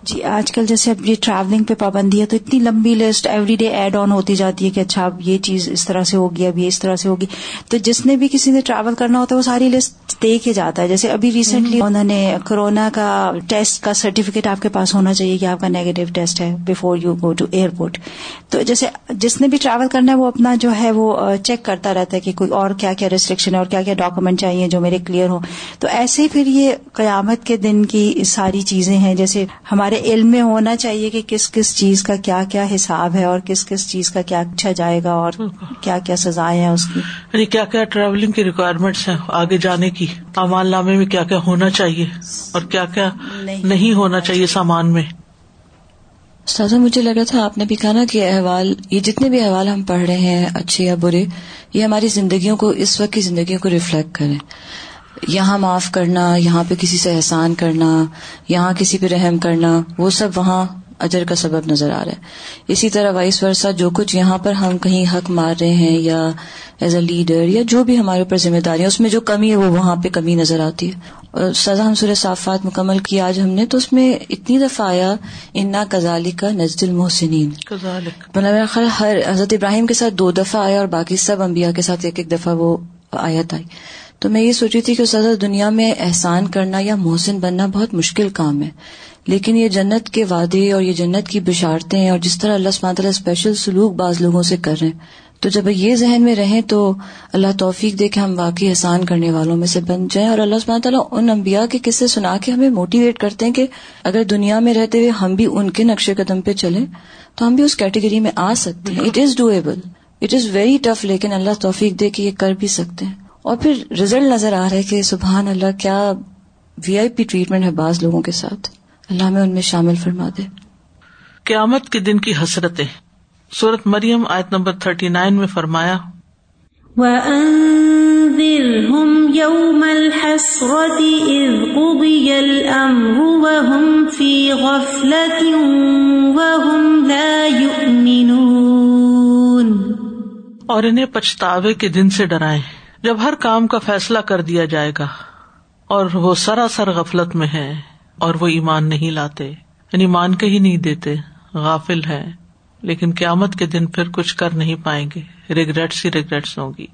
جی آج کل جیسے اب یہ ٹریولنگ پہ پابندی ہے تو اتنی لمبی list every day add on ہوتی جاتی ہے کہ اچھا اب یہ چیز اس طرح سے ہوگی اب یہ اس طرح سے ہوگی۔ تو جس نے بھی کسی نے ٹریول کرنا ہوتا ہے وہ ساری لسٹ دے کے جاتا ہے۔ جیسے ابھی ریسنٹلی انہوں نے کورونا کا ٹیسٹ کا سرٹیفکیٹ آپ کے پاس ہونا چاہیے کہ آپ کا نیگیٹو ٹیسٹ ہے before you go to airport تو جیسے جس نے بھی ٹریول کرنا ہے وہ اپنا جو ہے وہ چیک کرتا رہتا ہے کہ کوئی اور کیا کیا ریسٹرکشن ہے اور کیا کیا ڈاکومنٹ چاہیے جو میرے کلیئر ہو تو ایسے ہی پھر یہ قیامت کے دن کی ساری چیزیں ہیں۔ جیسے ہمارے علم میں ہونا چاہیے کہ کس کس چیز کا کیا کیا حساب ہے اور کس کس چیز کا کیا اچھا جائے گا اور کیا کیا سزائیں ہیں اس کی۔ یعنی کیا کیا ٹریولنگ کی ریکوائرمنٹس ہیں آگے جانے کی؟ امال نامے میں کیا کیا ہونا چاہیے اور کیا کیا نہیں۔ ہونا چاہیے سامان میں؟ سازا مجھے لگ رہا تھا آپ نے بھی کہا نا کہ احوال یہ جتنے بھی احوال ہم پڑھ رہے ہیں اچھے یا برے یہ ہماری زندگیوں کو اس وقت کی زندگیوں کو ریفلیکٹ کریں۔ یہاں معاف کرنا یہاں پہ کسی سے احسان کرنا یہاں کسی پہ رحم کرنا وہ سب وہاں اجر کا سبب نظر آ رہا ہے۔ اسی طرح وائس ورثہ جو کچھ یہاں پر ہم کہیں حق مار رہے ہیں یا ایز اے لیڈر یا جو بھی ہمارے اوپر ذمہ داری ہے اس میں جو کمی ہے وہ وہاں پہ کمی نظر آتی ہے۔ اور سزا ہم سورہ صافات مکمل کی آج ہم نے تو اس میں اتنی دفعہ آیا انا کزالی کا نزد المحسنین میرا خیال ہر حضرت ابراہیم کے ساتھ دو دفعہ آیا اور باقی سب انبیاء کے ساتھ ایک ایک دفعہ وہ آیت آئی۔ تو میں یہ سوچی تھی کہ سزا دنیا میں احسان کرنا یا محسن بننا بہت مشکل کام ہے۔ لیکن یہ جنت کے وعدے اور یہ جنت کی بشارتیں اور جس طرح اللہ سماعت اللہ اسپیشل سلوک بعض لوگوں سے کر رہے ہیں۔ تو جب یہ ذہن میں رہیں تو اللہ توفیق دے کے ہم واقعی احسان کرنے والوں میں سے بن جائیں۔ اور اللہ سبحانہ تعالیٰ ان انبیاء کے قصے سنا کے ہمیں موٹیویٹ کرتے ہیں کہ اگر دنیا میں رہتے ہوئے ہم بھی ان کے نقشے قدم پہ چلیں تو ہم بھی اس کیٹیگری میں آ سکتے ہیں۔ It is doable it is very tough لیکن اللہ توفیق دے کے یہ کر بھی سکتے ہیں۔ اور پھر ریزلٹ نظر آ رہا ہے کہ سبحان اللہ کیا وی آئی پی ٹریٹمنٹ ہے بعض لوگوں کے ساتھ؟ اللہ میں ان میں شامل فرما دے۔ قیامت کے دن کی حسرتیں۔ سورت مریم آیت نمبر تھرٹی نائن میں فرمایا وَأَنذِرْهُمْ يَوْمَ الْحَسْرَةِ إِذْ قُضِيَ الْأَمْرُ وَهُمْ فِي غَفْلَةٍ وَهُمْ لَا يُؤْمِنُونَ۔ اور انہیں پچھتاوے کے دن سے ڈرائیں۔ جب ہر کام کا فیصلہ کر دیا جائے گا اور وہ سراسر غفلت میں ہے اور وہ ایمان نہیں لاتے یعنی مان کے ہی نہیں دیتے، غافل ہے لیکن قیامت کے دن پھر کچھ کر نہیں پائیں گے ریگریٹس ہی ریگریٹس ہوں گی۔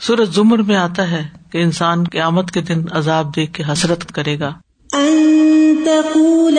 سورج زمر میں آتا ہے کہ انسان قیامت کے دن عذاب دیکھ کے حسرت کرے گا۔ او تقول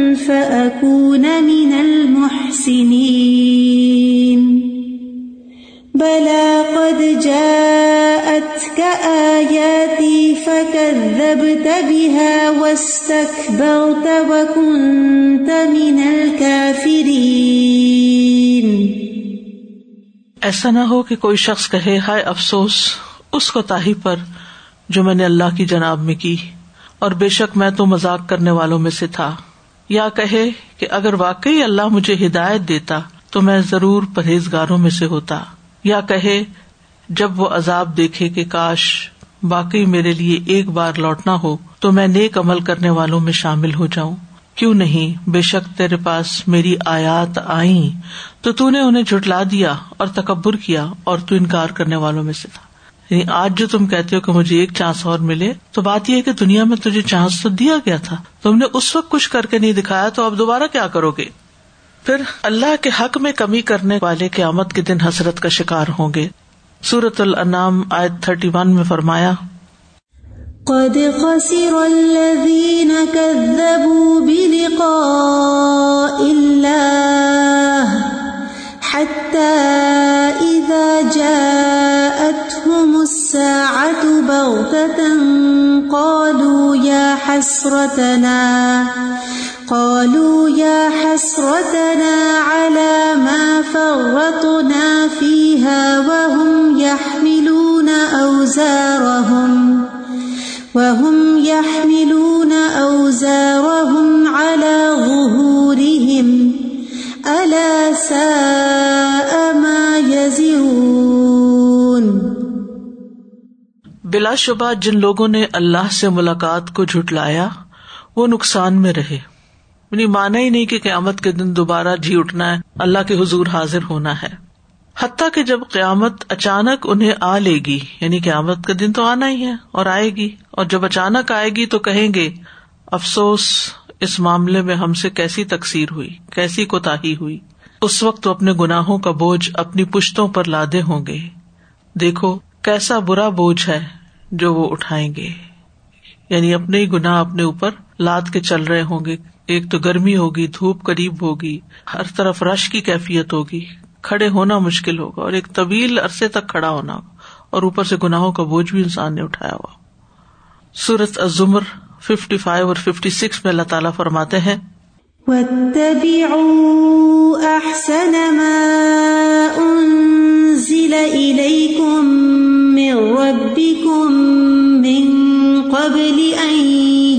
فأكون من المحسنين. بلى قد جاءتك آياتي فكذبت بها واستكبرت وكنت من الكافرين. ایسا نہ ہو کہ کوئی شخص کہے، ہائے افسوس، اس کو تاہی پر جو میں نے اللہ کی جناب میں کی، اور بے شک میں تو مذاق کرنے والوں میں سے تھا۔ یا کہے کہ اگر واقعی اللہ مجھے ہدایت دیتا تو میں ضرور پرہیزگاروں میں سے ہوتا۔ یا کہے جب وہ عذاب دیکھے کہ کاش باقی میرے لیے ایک بار لوٹنا ہو تو میں نیک عمل کرنے والوں میں شامل ہو جاؤں۔ کیوں نہیں؟ بے شک تیرے پاس میری آیات آئی تو تو نے انہیں جٹلا دیا اور تکبر کیا اور تو انکار کرنے والوں میں سے تھا۔ یعنی آج جو تم کہتے ہو کہ مجھے ایک چانس اور ملے، تو بات یہ کہ دنیا میں تجھے چانس تو دیا گیا تھا۔ تم نے اس وقت کچھ کر کے نہیں دکھایا، تو اب دوبارہ کیا کرو گے؟ پھر اللہ کے حق میں کمی کرنے والے قیامت کے دن حسرت کا شکار ہوں گے۔ سورت الانام آیت تھرٹی ون میں فرمایا، قد خسر الذين كذبوا بلقاء الله حتى إذا جاءتهم الساعة بغتة قالوا يا حسرتنا، قالوا يا حسرتنا على ما فرطنا فيها وهم يحملون أوزارهم، وهم يحملون أوزارهم على ظهورهم. ألا ساء ما يزرون. بلا شبہ جن لوگوں نے اللہ سے ملاقات کو جھٹلایا، وہ نقصان میں رہے۔ یعنی مانا ہی نہیں کہ قیامت کے دن دوبارہ جی اٹھنا ہے، اللہ کے حضور حاضر ہونا ہے۔ حتیٰ کہ جب قیامت اچانک انہیں آ لے گی یعنی قیامت کا دن تو آنا ہی ہے اور آئے گی، اور جب اچانک آئے گی تو کہیں گے، افسوس، اس معاملے میں ہم سے کیسی تقسیر ہوئی، کیسی کوتا ہوئی۔ اس وقت اپنے گناہوں کا بوجھ اپنی پشتوں پر لادے ہوں گے۔ دیکھو، کیسا برا بوجھ ہے۔ جو وہ اٹھائیں گے۔ یعنی اپنے ہی گناہ اپنے اوپر لاد کے چل رہے ہوں گے۔ ایک تو گرمی ہوگی، دھوپ قریب ہوگی، ہر طرف رش کی کیفیت ہوگی۔ کھڑے ہونا مشکل ہوگا اور ایک طویل عرصے تک کھڑا ہونا۔ ہوگا اور اوپر سے گناہوں کا بوجھ بھی انسان نے اٹھایا ہوا۔ سورت ازمر ففٹی فائیو اور ففٹی سکس میں اللہ تعالیٰ فرماتے ہیں ربكم من قبل أن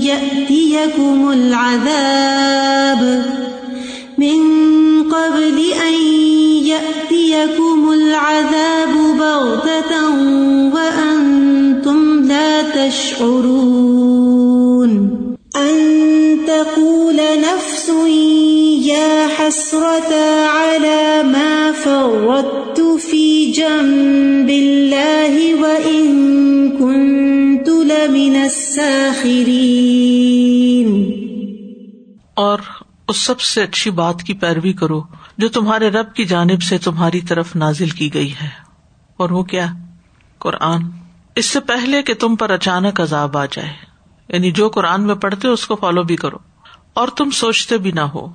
يأتيكم العذاب من قبل أن يأتيكم العذاب بغتة وأنتم لا تشعرون أن تقول نفس يا حسرة على ما فرطت في جنب الله وإن كنت لمن الساخرين. اور اس سب سے اچھی بات کی پیروی کرو جو تمہارے رب کی جانب سے تمہاری طرف نازل کی گئی ہے۔ اور وہ کیا؟ قرآن۔ اس سے پہلے کہ تم پر اچانک عذاب آ جائے۔ یعنی جو قرآن میں پڑھتے اس کو فالو بھی کرو۔ اور تم سوچتے بھی نہ ہو۔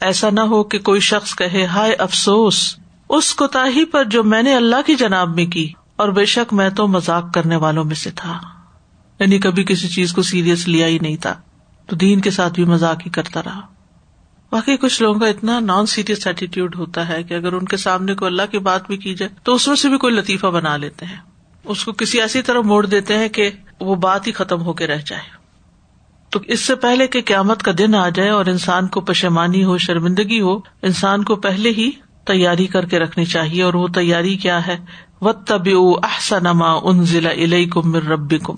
ایسا نہ ہو کہ کوئی شخص کہے، ہائے افسوس! اس کوتا پر جو میں نے اللہ کی جناب میں کی، اور بے شک میں تو مزاق کرنے والوں میں سے تھا۔ یعنی کبھی کسی چیز کو سیریس لیا ہی نہیں تھا۔ تو دین کے ساتھ بھی مزاق ہی کرتا رہا۔ باقی کچھ لوگوں کا اتنا نان سیریس ایٹیٹیوڈ ہوتا ہے کہ اگر ان کے سامنے کو اللہ کی بات بھی کی جائے، تو اس میں سے بھی کوئی لطیفہ بنا لیتے ہیں۔ اس کو کسی ایسی طرح موڑ دیتے ہیں کہ وہ بات ہی ختم ہو کے رہ جائے۔ تو اس سے پہلے کہ قیامت کا دن آ جائے اور انسان کو پشمانی ہو، شرمندگی ہو، انسان کو پہلے ہی تیاری کر کے رکھنی چاہیے اور وہ تیاری کیا ہے؟ و تب احسنما ان ضلع علیہ کم ربی کم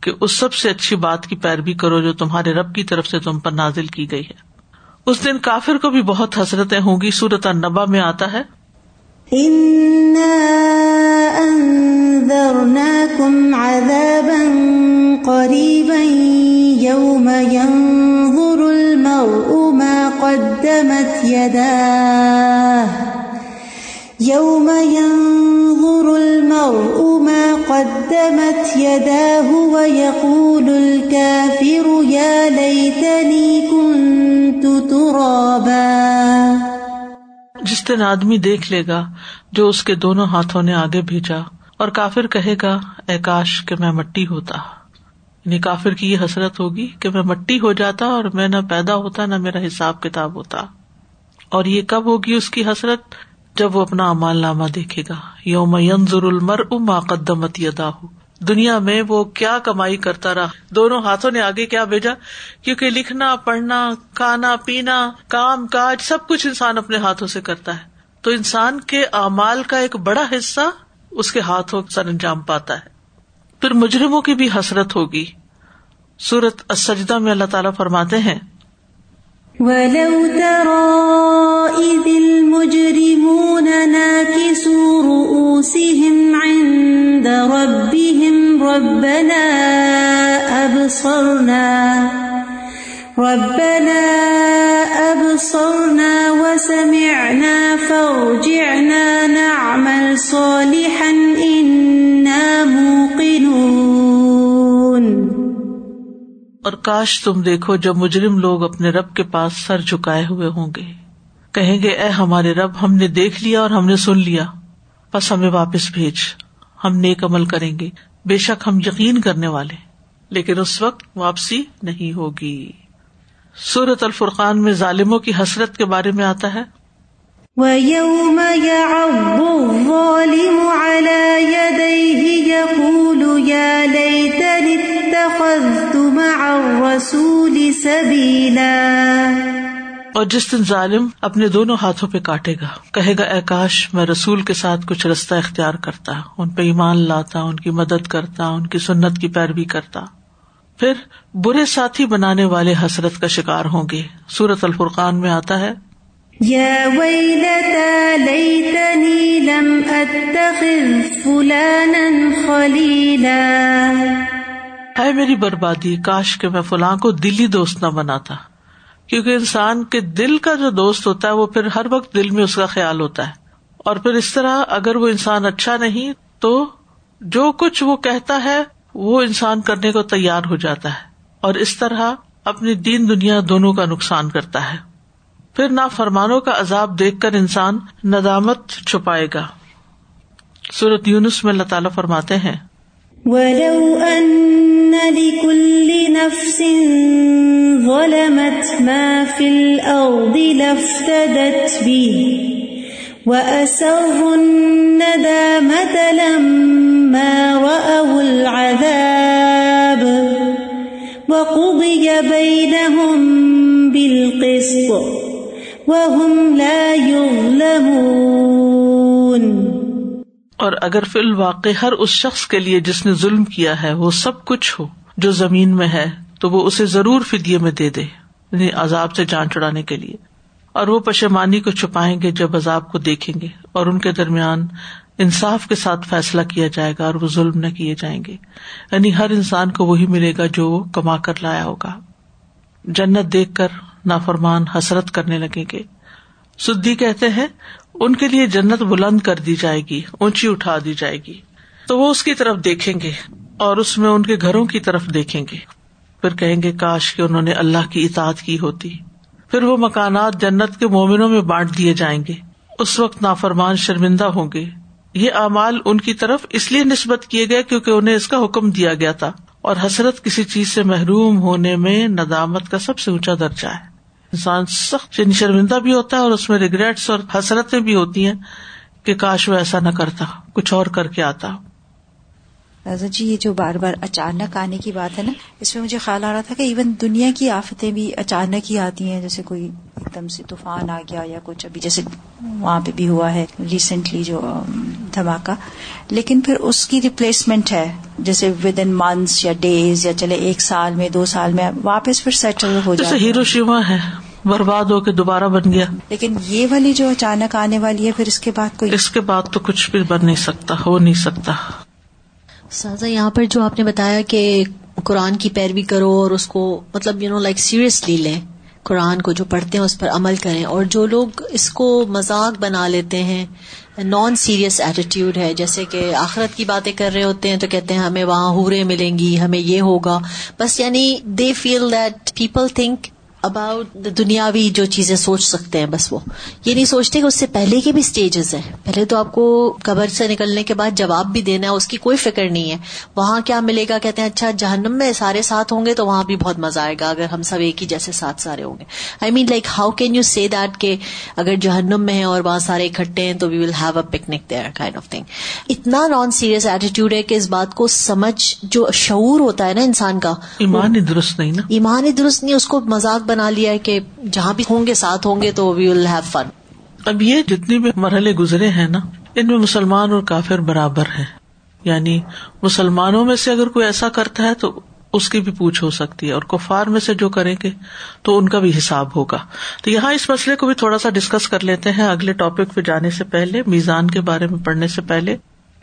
کہ اس سب سے اچھی بات کی پیروی کرو جو تمہارے رب کی طرف سے تم پر نازل کی گئی ہے۔ اس دن کافر کو بھی بہت حسرتیں ہوں گی سورت النبا میں آتا ہے۔ انذرناكم عذابا قريبا يوم ينظر المرء ما قدمت يداه يوم ينظر المرء ما قدمت يداه ويقول الكافر يا ليتني كنت ترابا جس دن آدمی دیکھ لے گا جو اس کے دونوں ہاتھوں نے آگے بھیجا اور کافر کہے گا، اے کاش کہ میں مٹی ہوتا۔ یعنی کافر کی یہ حسرت ہوگی کہ میں مٹی ہو جاتا اور میں نہ پیدا ہوتا، نہ میرا حساب کتاب ہوتا۔ اور یہ کب ہوگی اس کی حسرت؟ جب وہ اپنا امال نامہ دیکھے گا۔ یوم ینظر المر اما قدمت یدا دنیا میں وہ کیا کمائی کرتا رہا۔ دونوں ہاتھوں نے آگے کیا بھیجا؟ کیونکہ لکھنا، پڑھنا، کھانا، پینا، کام، کاج، سب کچھ انسان اپنے ہاتھوں سے کرتا ہے۔ تو انسان کے امال کا ایک بڑا حصہ اس کے ہاتھوں سر انجام پاتا ہے۔ پھر مجرموں کی بھی حسرت ہوگی۔ سورت اسجدہ میں اللہ تعالیٰ فرماتے ہیں ولو ترى إذ المجرمون ناكسوا رؤوسهم عند ربهم ربنا أبصرنا ربنا أبصرنا وسمعنا، فارجعنا نعمل صالحا إنا موقنون. اور کاش تم دیکھو جب مجرم لوگ اپنے رب کے پاس سر جھکائے ہوئے ہوں گے۔ کہیں گے، اے ہمارے رب، ہم نے دیکھ لیا اور ہم نے سن لیا۔ بس ہمیں واپس بھیج۔ ہم نیک عمل کریں گے۔ بے شک ہم یقین کرنے والے۔ لیکن اس وقت واپسی نہیں ہوگی۔ سورت الفرقان میں ظالموں کی حسرت کے بارے میں آتا ہے۔ وَيَوْمَ يَعَضُّ الظَّالِمُ عَلَى يَدَيْهِ يَقُولُ يَا لَيْتَنِ اتَّخَذْتُ الرَّسُولِ سَبِيلًا اور جس دن ظالم اپنے دونوں ہاتھوں پہ کاٹے گا کہے گا اے کاش میں رسول کے ساتھ کچھ رستہ اختیار کرتا ان پہ ایمان لاتا ان کی مدد کرتا ان کی سنت کی پیروی کرتا۔ پھر برے ساتھی بنانے والے حسرت کا شکار ہوں گے۔ سورت الفرقان میں آتا ہے يا لم أتخذ فلانا خليلا ہے میری بربادی، کاش کے میں فلاں کو دلی دوست نہ بناتا۔ کیونکہ انسان کے دل کا جو دوست ہوتا ہے، وہ پھر ہر وقت دل میں اس کا خیال ہوتا ہے۔ اور پھر اس طرح اگر وہ انسان اچھا نہیں، تو جو کچھ وہ کہتا ہے، وہ انسان کرنے کو تیار ہو جاتا ہے۔ اور اس طرح اپنی دین دنیا دونوں کا نقصان کرتا ہے۔ پھر نہ فرمانوں کا عذاب دیکھ کر انسان ندامت چھپائے گا۔ سورت یونس میں اللہ تعالیٰ فرماتے ہیں۔ ولو أن لكل نفس ظلمت ما في الأرض لافتدت به وأسروا الندامة لما رأوا العذاب وقضي بينهم بالقسط اور اگر فی الواقع ہر اس شخص کے لیے جس نے ظلم کیا ہے وہ سب کچھ ہو جو زمین میں ہے، تو وہ اسے ضرور فدیے میں دے دے یعنی عذاب سے جان چڑانے کے لیے۔ اور وہ پشمانی کو چھپائیں گے جب عذاب کو دیکھیں گے، اور ان کے درمیان انصاف کے ساتھ فیصلہ کیا جائے گا اور وہ ظلم نہ کیے جائیں گے۔ یعنی ہر انسان کو وہی ملے گا جو وہ کما کر لایا ہوگا۔ جنت دیکھ کر نافرمان حسرت کرنے لگیں گے۔ سدی کہتے ہیں ان کے لیے جنت بلند کر دی جائے گی، اونچی اٹھا دی جائے گی۔ تو وہ اس کی طرف دیکھیں گے اور اس میں ان کے گھروں کی طرف دیکھیں گے۔ پھر کہیں گے، کاش کہ انہوں نے اللہ کی اطاعت کی ہوتی۔ پھر وہ مکانات جنت کے مومنوں میں بانٹ دیے جائیں گے۔ اس وقت نافرمان شرمندہ ہوں گے۔ یہ اعمال ان کی طرف اس لیے نسبت کیے گئے کیونکہ انہیں اس کا حکم دیا گیا تھا۔ اور حسرت کسی چیز سے محروم ہونے میں ندامت کا سب سے اونچا درجہ ہے۔ انسان سخت یعنی شرمندہ بھی ہوتا ہے اور اس میں ریگریٹس اور حسرتیں بھی ہوتی ہیں کہ کاش وہ ایسا نہ کرتا، کچھ اور کر کے آتا۔ جی یہ جو بار بار اچانک آنے کی بات ہے نا اس میں مجھے خیال آ رہا تھا کہ ایون دنیا کی آفتیں بھی اچانک ہی آتی ہیں جیسے کوئی ایک دم سے طوفان آ گیا یا کچھ ابھی جیسے وہاں پہ بھی ہوا ہے ریسنٹلی جو دھماکہ۔ لیکن پھر اس کی ریپلیسمنٹ ہے جیسے ود ان منتھس یا ڈیز یا چلے ایک سال میں دو سال میں واپس پھر سیٹل ہو جائے ہیرو شیوا ہے برباد ہو کے دوبارہ بن گیا۔ لیکن یہ والی جو اچانک آنے والی ہے پھر اس کے بعد کوئی اس کے بعد تو کچھ بھی بن نہیں سکتا ہو نہیں سکتا۔ سازا، یہاں پر جو آپ نے بتایا کہ قرآن کی پیروی کرو اور اس کو مطلب یو نو لائک سیریسلی لیں۔ قرآن کو جو پڑھتے ہیں، اس پر عمل کریں۔ اور جو لوگ اس کو مذاق بنا لیتے ہیں نان سیریس ایٹیٹیوڈ ہے۔ جیسے کہ آخرت کی باتیں کر رہے ہوتے ہیں تو کہتے ہیں، ہمیں وہاں ہورے ملیں گی، ہمیں یہ ہوگا۔ بس یعنی they feel that people think about دنیاوی جو چیزیں سوچ سکتے ہیں بس وہ یہ نہیں سوچتے کہ اس سے پہلے کے بھی اسٹیجز ہیں پہلے تو آپ کو قبر سے نکلنے کے بعد جواب بھی دینا ہے اس کی کوئی فکر نہیں ہے وہاں کیا ملے گا کہتے ہیں اچھا جہنم میں سارے ساتھ ہوں گے تو وہاں بھی بہت مزہ آئے گا اگر ہم سب ایک ہی جیسے ساتھ سارے ہوں گے I mean like how can you see that کہ اگر جہنم میں ہے اور وہاں سارے اکٹھے ہیں تو we will have a picnic there kind of thing اتنا نان سیریس ایٹیٹیوڈ ہے کہ اس بات کو سمجھ جو شعور ہوتا ہے نا انسان کا ایمان درست نہیں نا ایمان درست نہیں اس کو مذاق بنا لیا ہے کہ جہاں بھی ہوں گے، ساتھ ہوں گے تو وی ول ہیو فن اب یہ جتنی بھی مرحلے گزرے ہیں نا، ان میں مسلمان اور کافر برابر ہیں۔ یعنی مسلمانوں میں سے اگر کوئی ایسا کرتا ہے تو اس کی بھی پوچھ ہو سکتی ہے اور کفار میں سے جو کریں گے تو ان کا بھی حساب ہوگا۔ تو یہاں اس مسئلے کو بھی تھوڑا سا ڈسکس کر لیتے ہیں۔ اگلے ٹاپک پہ جانے سے پہلے، میزان کے بارے میں پڑھنے سے پہلے۔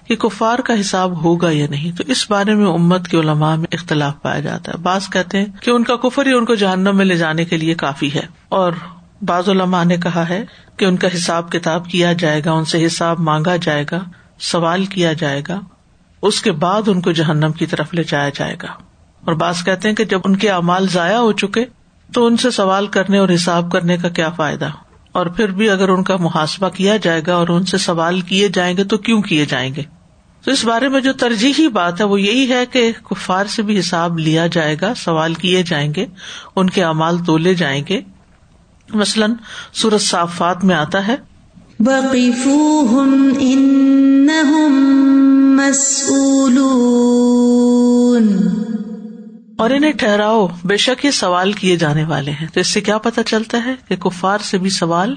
کہ کفار کا حساب ہوگا یا نہیں؟ تو اس بارے میں امت کے علماء میں اختلاف پایا جاتا ہے۔ بعض کہتے ہیں کہ ان کا کفر ہی ان کو جہنم میں لے جانے کے لیے کافی ہے۔ اور بعض علماء نے کہا ہے کہ ان کا حساب کتاب کیا جائے گا، ان سے حساب مانگا جائے گا، سوال کیا جائے گا، اس کے بعد ان کو جہنم کی طرف لے جایا جائے گا۔ اور بعض کہتے ہیں کہ جب ان کے اعمال ضائع ہو چکے تو ان سے سوال کرنے اور حساب کرنے کا کیا فائدہ؟ اور پھر بھی اگر ان کا محاسبہ کیا جائے گا اور ان سے سوال کیے جائیں گے تو کیوں کیے جائیں گے؟ تو اس بارے میں جو ترجیحی بات ہے وہ یہی ہے کہ کفار سے بھی حساب لیا جائے گا سوال کیے جائیں گے ان کے امال تولے جائیں گے۔ مثلاً سورت صافات میں آتا ہے اور انہیں ٹھہراؤ بے شک یہ سوال کیے جانے والے ہیں۔ تو اس سے کیا پتا چلتا ہے کہ کفار سے بھی سوال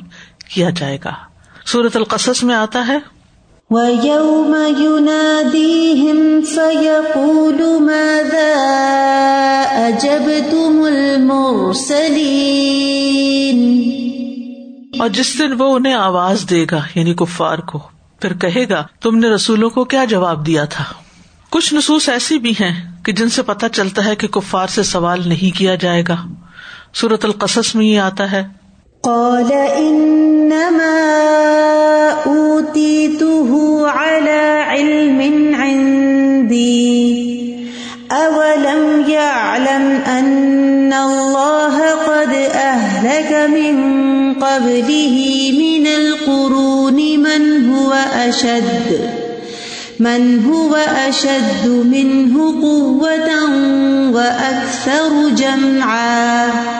کیا جائے گا۔ سورت القصص میں آتا ہے وَيَوْمَ يُنَادِيهِمْ فَيَقُولُ مَاذَا أَجَبْتُمُ الْمُرْسَلِينَ اور جس دن وہ انہیں آواز دے گا یعنی کفار کو، پھر کہے گا، تم نے رسولوں کو کیا جواب دیا تھا؟ کچھ نصوص ایسی بھی ہیں کہ جن سے پتہ چلتا ہے کہ کفار سے سوال نہیں کیا جائے گا۔ سورت القصص میں یہ آتا ہے قال انما اوتيته على علم عندي. اولم يعلم ان الله قد اهلك من قبله من القرون من هو اشد من هو اشد منه قوه واكثر جمعا.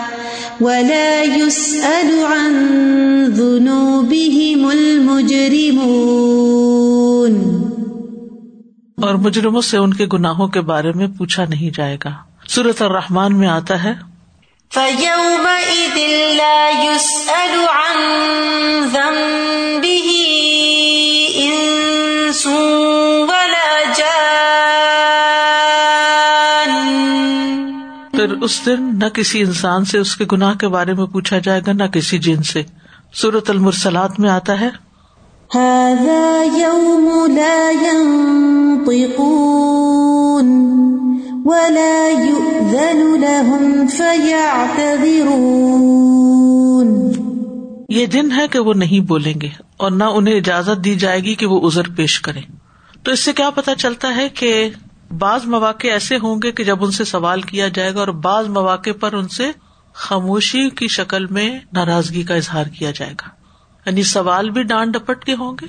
ولا يسأل عن ذنوبهم المجرمون اور مجرموں سے ان کے گناہوں کے بارے میں پوچھا نہیں جائے گا۔ سورت الرحمان میں آتا ہے فَيَوْمَئِذٍ لَا يُسْأَلُ عَن ذَنبِهِ إِنسٌ پھر اس دن نہ کسی انسان سے اس کے گناہ کے بارے میں پوچھا جائے گا نہ کسی جن سے۔ سورت المرسلات میں آتا ہے یہ دن ہے کہ وہ نہیں بولیں گے اور نہ انہیں اجازت دی جائے گی کہ وہ ازر پیش کریں۔ تو اس سے کیا پتا چلتا ہے کہ بعض مواقع ایسے ہوں گے کہ جب ان سے سوال کیا جائے گا اور بعض مواقع پر ان سے خاموشی کی شکل میں ناراضگی کا اظہار کیا جائے گا۔ یعنی سوال بھی ڈانٹ ڈپٹ کے ہوں گے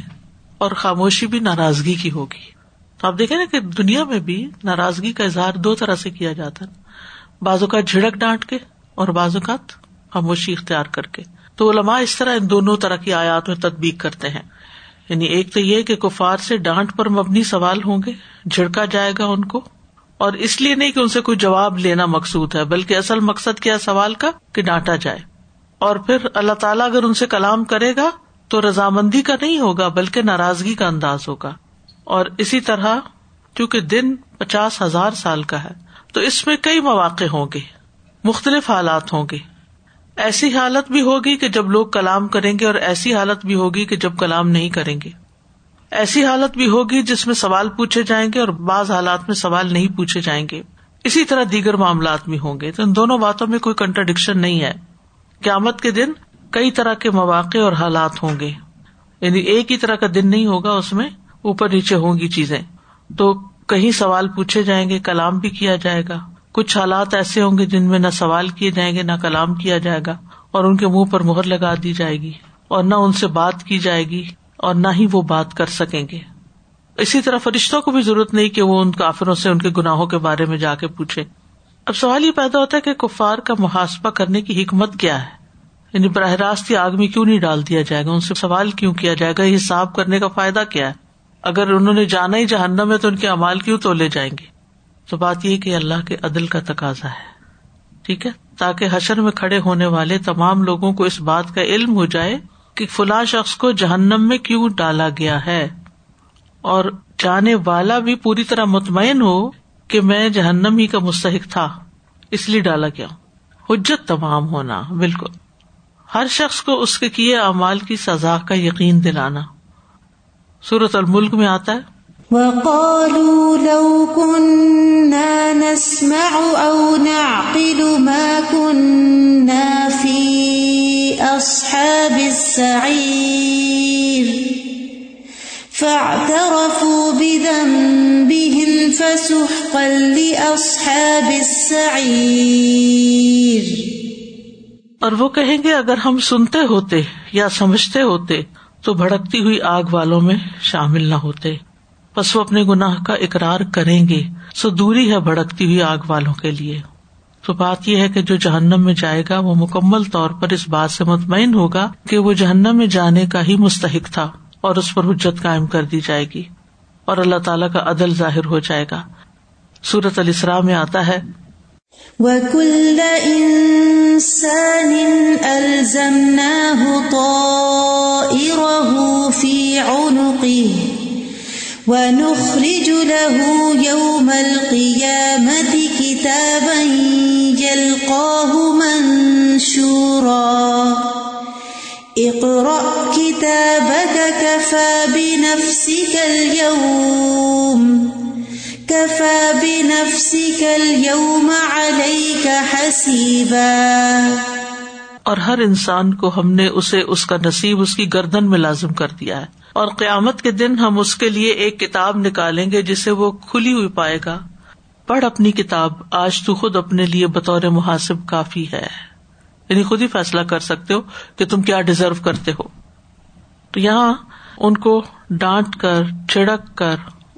اور خاموشی بھی ناراضگی کی ہوگی۔ تو آپ دیکھیں نا کہ دنیا میں بھی ناراضگی کا اظہار دو طرح سے کیا جاتا ہے۔ بعض اوقات جھڑک ڈانٹ کے اور بعض اوقات خاموشی اختیار کر کے۔ تو علماء اس طرح ان دونوں طرح کی آیات میں تدبیق کرتے ہیں۔ یعنی ایک تو یہ کہ کفار سے ڈانٹ پر مبنی سوال ہوں گے، جھڑکا جائے گا ان کو، اور اس لیے نہیں کہ ان سے کوئی جواب لینا مقصود ہے، بلکہ اصل مقصد کیا سوال کا؟ کہ ڈانٹا جائے۔ اور پھر اللہ تعالیٰ اگر ان سے کلام کرے گا تو رضامندی کا نہیں ہوگا، بلکہ ناراضگی کا انداز ہوگا۔ اور اسی طرح کیونکہ دن پچاس ہزار سال کا ہے، تو اس میں کئی مواقع ہوں گے، مختلف حالات ہوں گے۔ ایسی حالت بھی ہوگی کہ جب لوگ کلام کریں گے اور ایسی حالت بھی ہوگی کہ جب کلام نہیں کریں گے۔ ایسی حالت بھی ہوگی جس میں سوال پوچھے جائیں گے اور بعض حالات میں سوال نہیں پوچھے جائیں گے۔ اسی طرح دیگر معاملات بھی ہوں گے۔ تو ان دونوں باتوں میں کوئی کنٹرڈکشن نہیں ہے۔ قیامت کے دن کئی طرح کے مواقع اور حالات ہوں گے۔ یعنی ایک ہی طرح کا دن نہیں ہوگا، اس میں اوپر نیچے ہوں گی چیزیں۔ تو کہیں سوال پوچھے جائیں گے، کلام بھی کیا جائے گا۔ کچھ حالات ایسے ہوں گے جن میں نہ سوال کیے جائیں گے، نہ کلام کیا جائے گا اور ان کے منہ پر مہر لگا دی جائے گی اور نہ ان سے بات کی جائے گی اور نہ ہی وہ بات کر سکیں گے۔ اسی طرح فرشتوں کو بھی ضرورت نہیں کہ وہ ان کافروں سے ان کے گناہوں کے بارے میں جا کے پوچھے اب سوال یہ پیدا ہوتا ہے کہ کفار کا محاسبہ کرنے کی حکمت کیا ہے؟ یعنی براہ راست آگ میں کیوں نہیں ڈال دیا جائے گا؟ ان سے سوال کیوں کیا جائے گا؟ یہ حساب کرنے کا فائدہ کیا ہے؟ اگر انہوں نے جانا ہی جہنم ہے تو ان کے امال کیوں تو لے جائیں گے؟ تو بات یہ کہ اللہ کے عدل کا تقاضا ہے۔ ٹھیک ہے؟ تاکہ حشر میں کھڑے ہونے والے تمام لوگوں کو اس بات کا علم ہو جائے کہ فلاں شخص کو جہنم میں کیوں ڈالا گیا ہے۔ اور جانے والا بھی پوری طرح مطمئن ہو کہ میں جہنم ہی کا مستحق تھا، اس لیے ڈالا گیا حجت تمام ہونا، بالکل۔ ہر شخص کو اس کے کیے اعمال کی سزا کا یقین دلانا۔ سورت الملک میں آتا ہے وقالوا لو كنا نسمع أو نعقل ما كنا في أصحاب السعير. فاعترفوا بذنبهم فسحقا لأصحاب السعير. اور وہ کہیں گے، اگر ہم سنتے ہوتے یا سمجھتے ہوتے تو بھڑکتی ہوئی آگ والوں میں شامل نہ ہوتے۔ بس وہ اپنے گناہ کا اقرار کریں گے۔ سو دوری ہے بھڑکتی ہوئی آگ والوں کے لیے۔ تو بات یہ ہے کہ جو جہنم میں جائے گا، وہ مکمل طور پر اس بات سے مطمئن ہوگا کہ وہ جہنم میں جانے کا ہی مستحق تھا اور اس پر حجت قائم کر دی جائے گی اور اللہ تعالیٰ کا عدل ظاہر ہو جائے گا۔ سورت السرا میں آتا ہے۔ وَكُلَّ إِنسَانٍ أَلْزَمْنَاهُ طَائِرَهُ فِي عُنُقِهِ۔ ونخرج له يوم القيامة كتابا يلقاه منشورا. اقرأ كتابك كفى بنفسك اليوم. كفى بنفسك اليوم عليك حسيبا. اور ہر انسان کو ہم نے اسے اس کا نصیب، اس کی گردن میں لازم کر دیا ہے۔ اور قیامت کے دن ہم اس کے لیے ایک کتاب نکالیں گے جسے وہ کھلی ہوئی پائے گا۔ پڑھ اپنی کتاب، آج تو خود اپنے لیے بطور محاسب کافی ہے۔ یعنی خود ہی فیصلہ کر سکتے ہو کہ تم کیا ڈیزرو کرتے ہو۔ تو یہاں ان کو ڈانٹ کر، چھڑک کر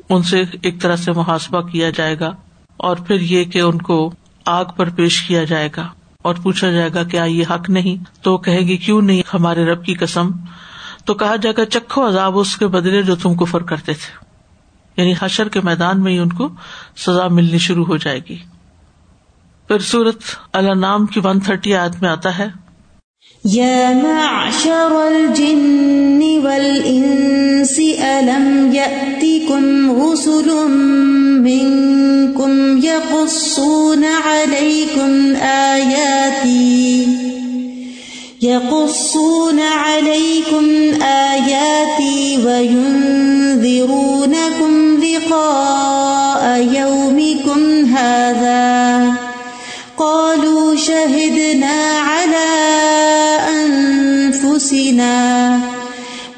ان سے ایک طرح سے محاسبہ کیا جائے گا اور پھر یہ کہ ان کو آگ پر پیش کیا جائے گا اور پوچھا جائے گا کیا یہ حق نہیں؟ تو کہے گی، کیوں نہیں ہمارے رب کی قسم؟ تو کہا جائے گا، چکھو عذاب اس کے بدلے جو تم کفر کرتے تھے۔ یعنی حشر کے میدان میں ہی ان کو سزا ملنی شروع ہو جائے گی۔ پھر سورت اللہ نام کی ون تھرٹی آیت میں آتا ہے۔ يا معشر الجن والإنس ألم يأتكم رسل منكم يقصون عليكم آياتي يقصون عليكم آياتي وينذرونكم لقاء يومكم هذا قالوا شهدنا على أنفسنا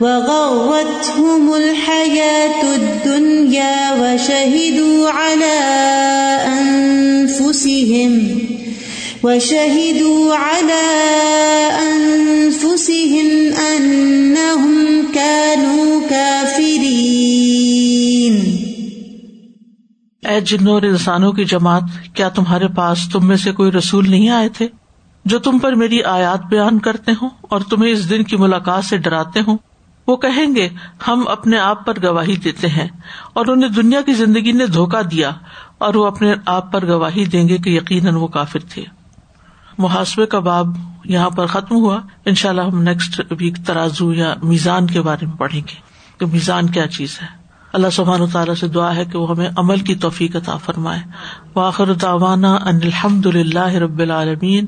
وغرتهم الحياة الدنيا وشهدوا على وشهدوا على أنفسهم أنهم كانوا كافرين. اے جنوں اور انسانوں کی جماعت، کیا تمہارے پاس تم میں سے کوئی رسول نہیں آئے تھے جو تم پر میری آیات بیان کرتے ہوں اور تمہیں اس دن کی ملاقات سے ڈراتے ہوں؟ وہ کہیں گے، ہم اپنے آپ پر گواہی دیتے ہیں اور انہیں دنیا کی زندگی نے دھوکا دیا اور وہ اپنے آپ پر گواہی دیں گے کہ یقیناً وہ کافر تھے۔ محاسبے کا باب یہاں پر ختم ہوا۔ ان شاء اللہ ہم نیکسٹ ویک ترازو یا میزان کے بارے میں پڑھیں گے کہ میزان کیا چیز ہے۔ اللہ سبحان و تعالیٰ سے دعا ہے کہ وہ ہمیں عمل کی توفیق عطا فرمائے۔ واخر دعوانا ان الحمد للہ رب العالمین۔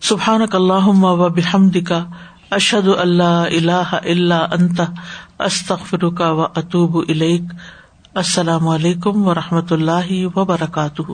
سبحان اللہ و بحمد کا اشد اللہ اللہ اللہ انت استخر کا و اطوب السلام علیکم و رحمۃ اللہ وبرکاتہ۔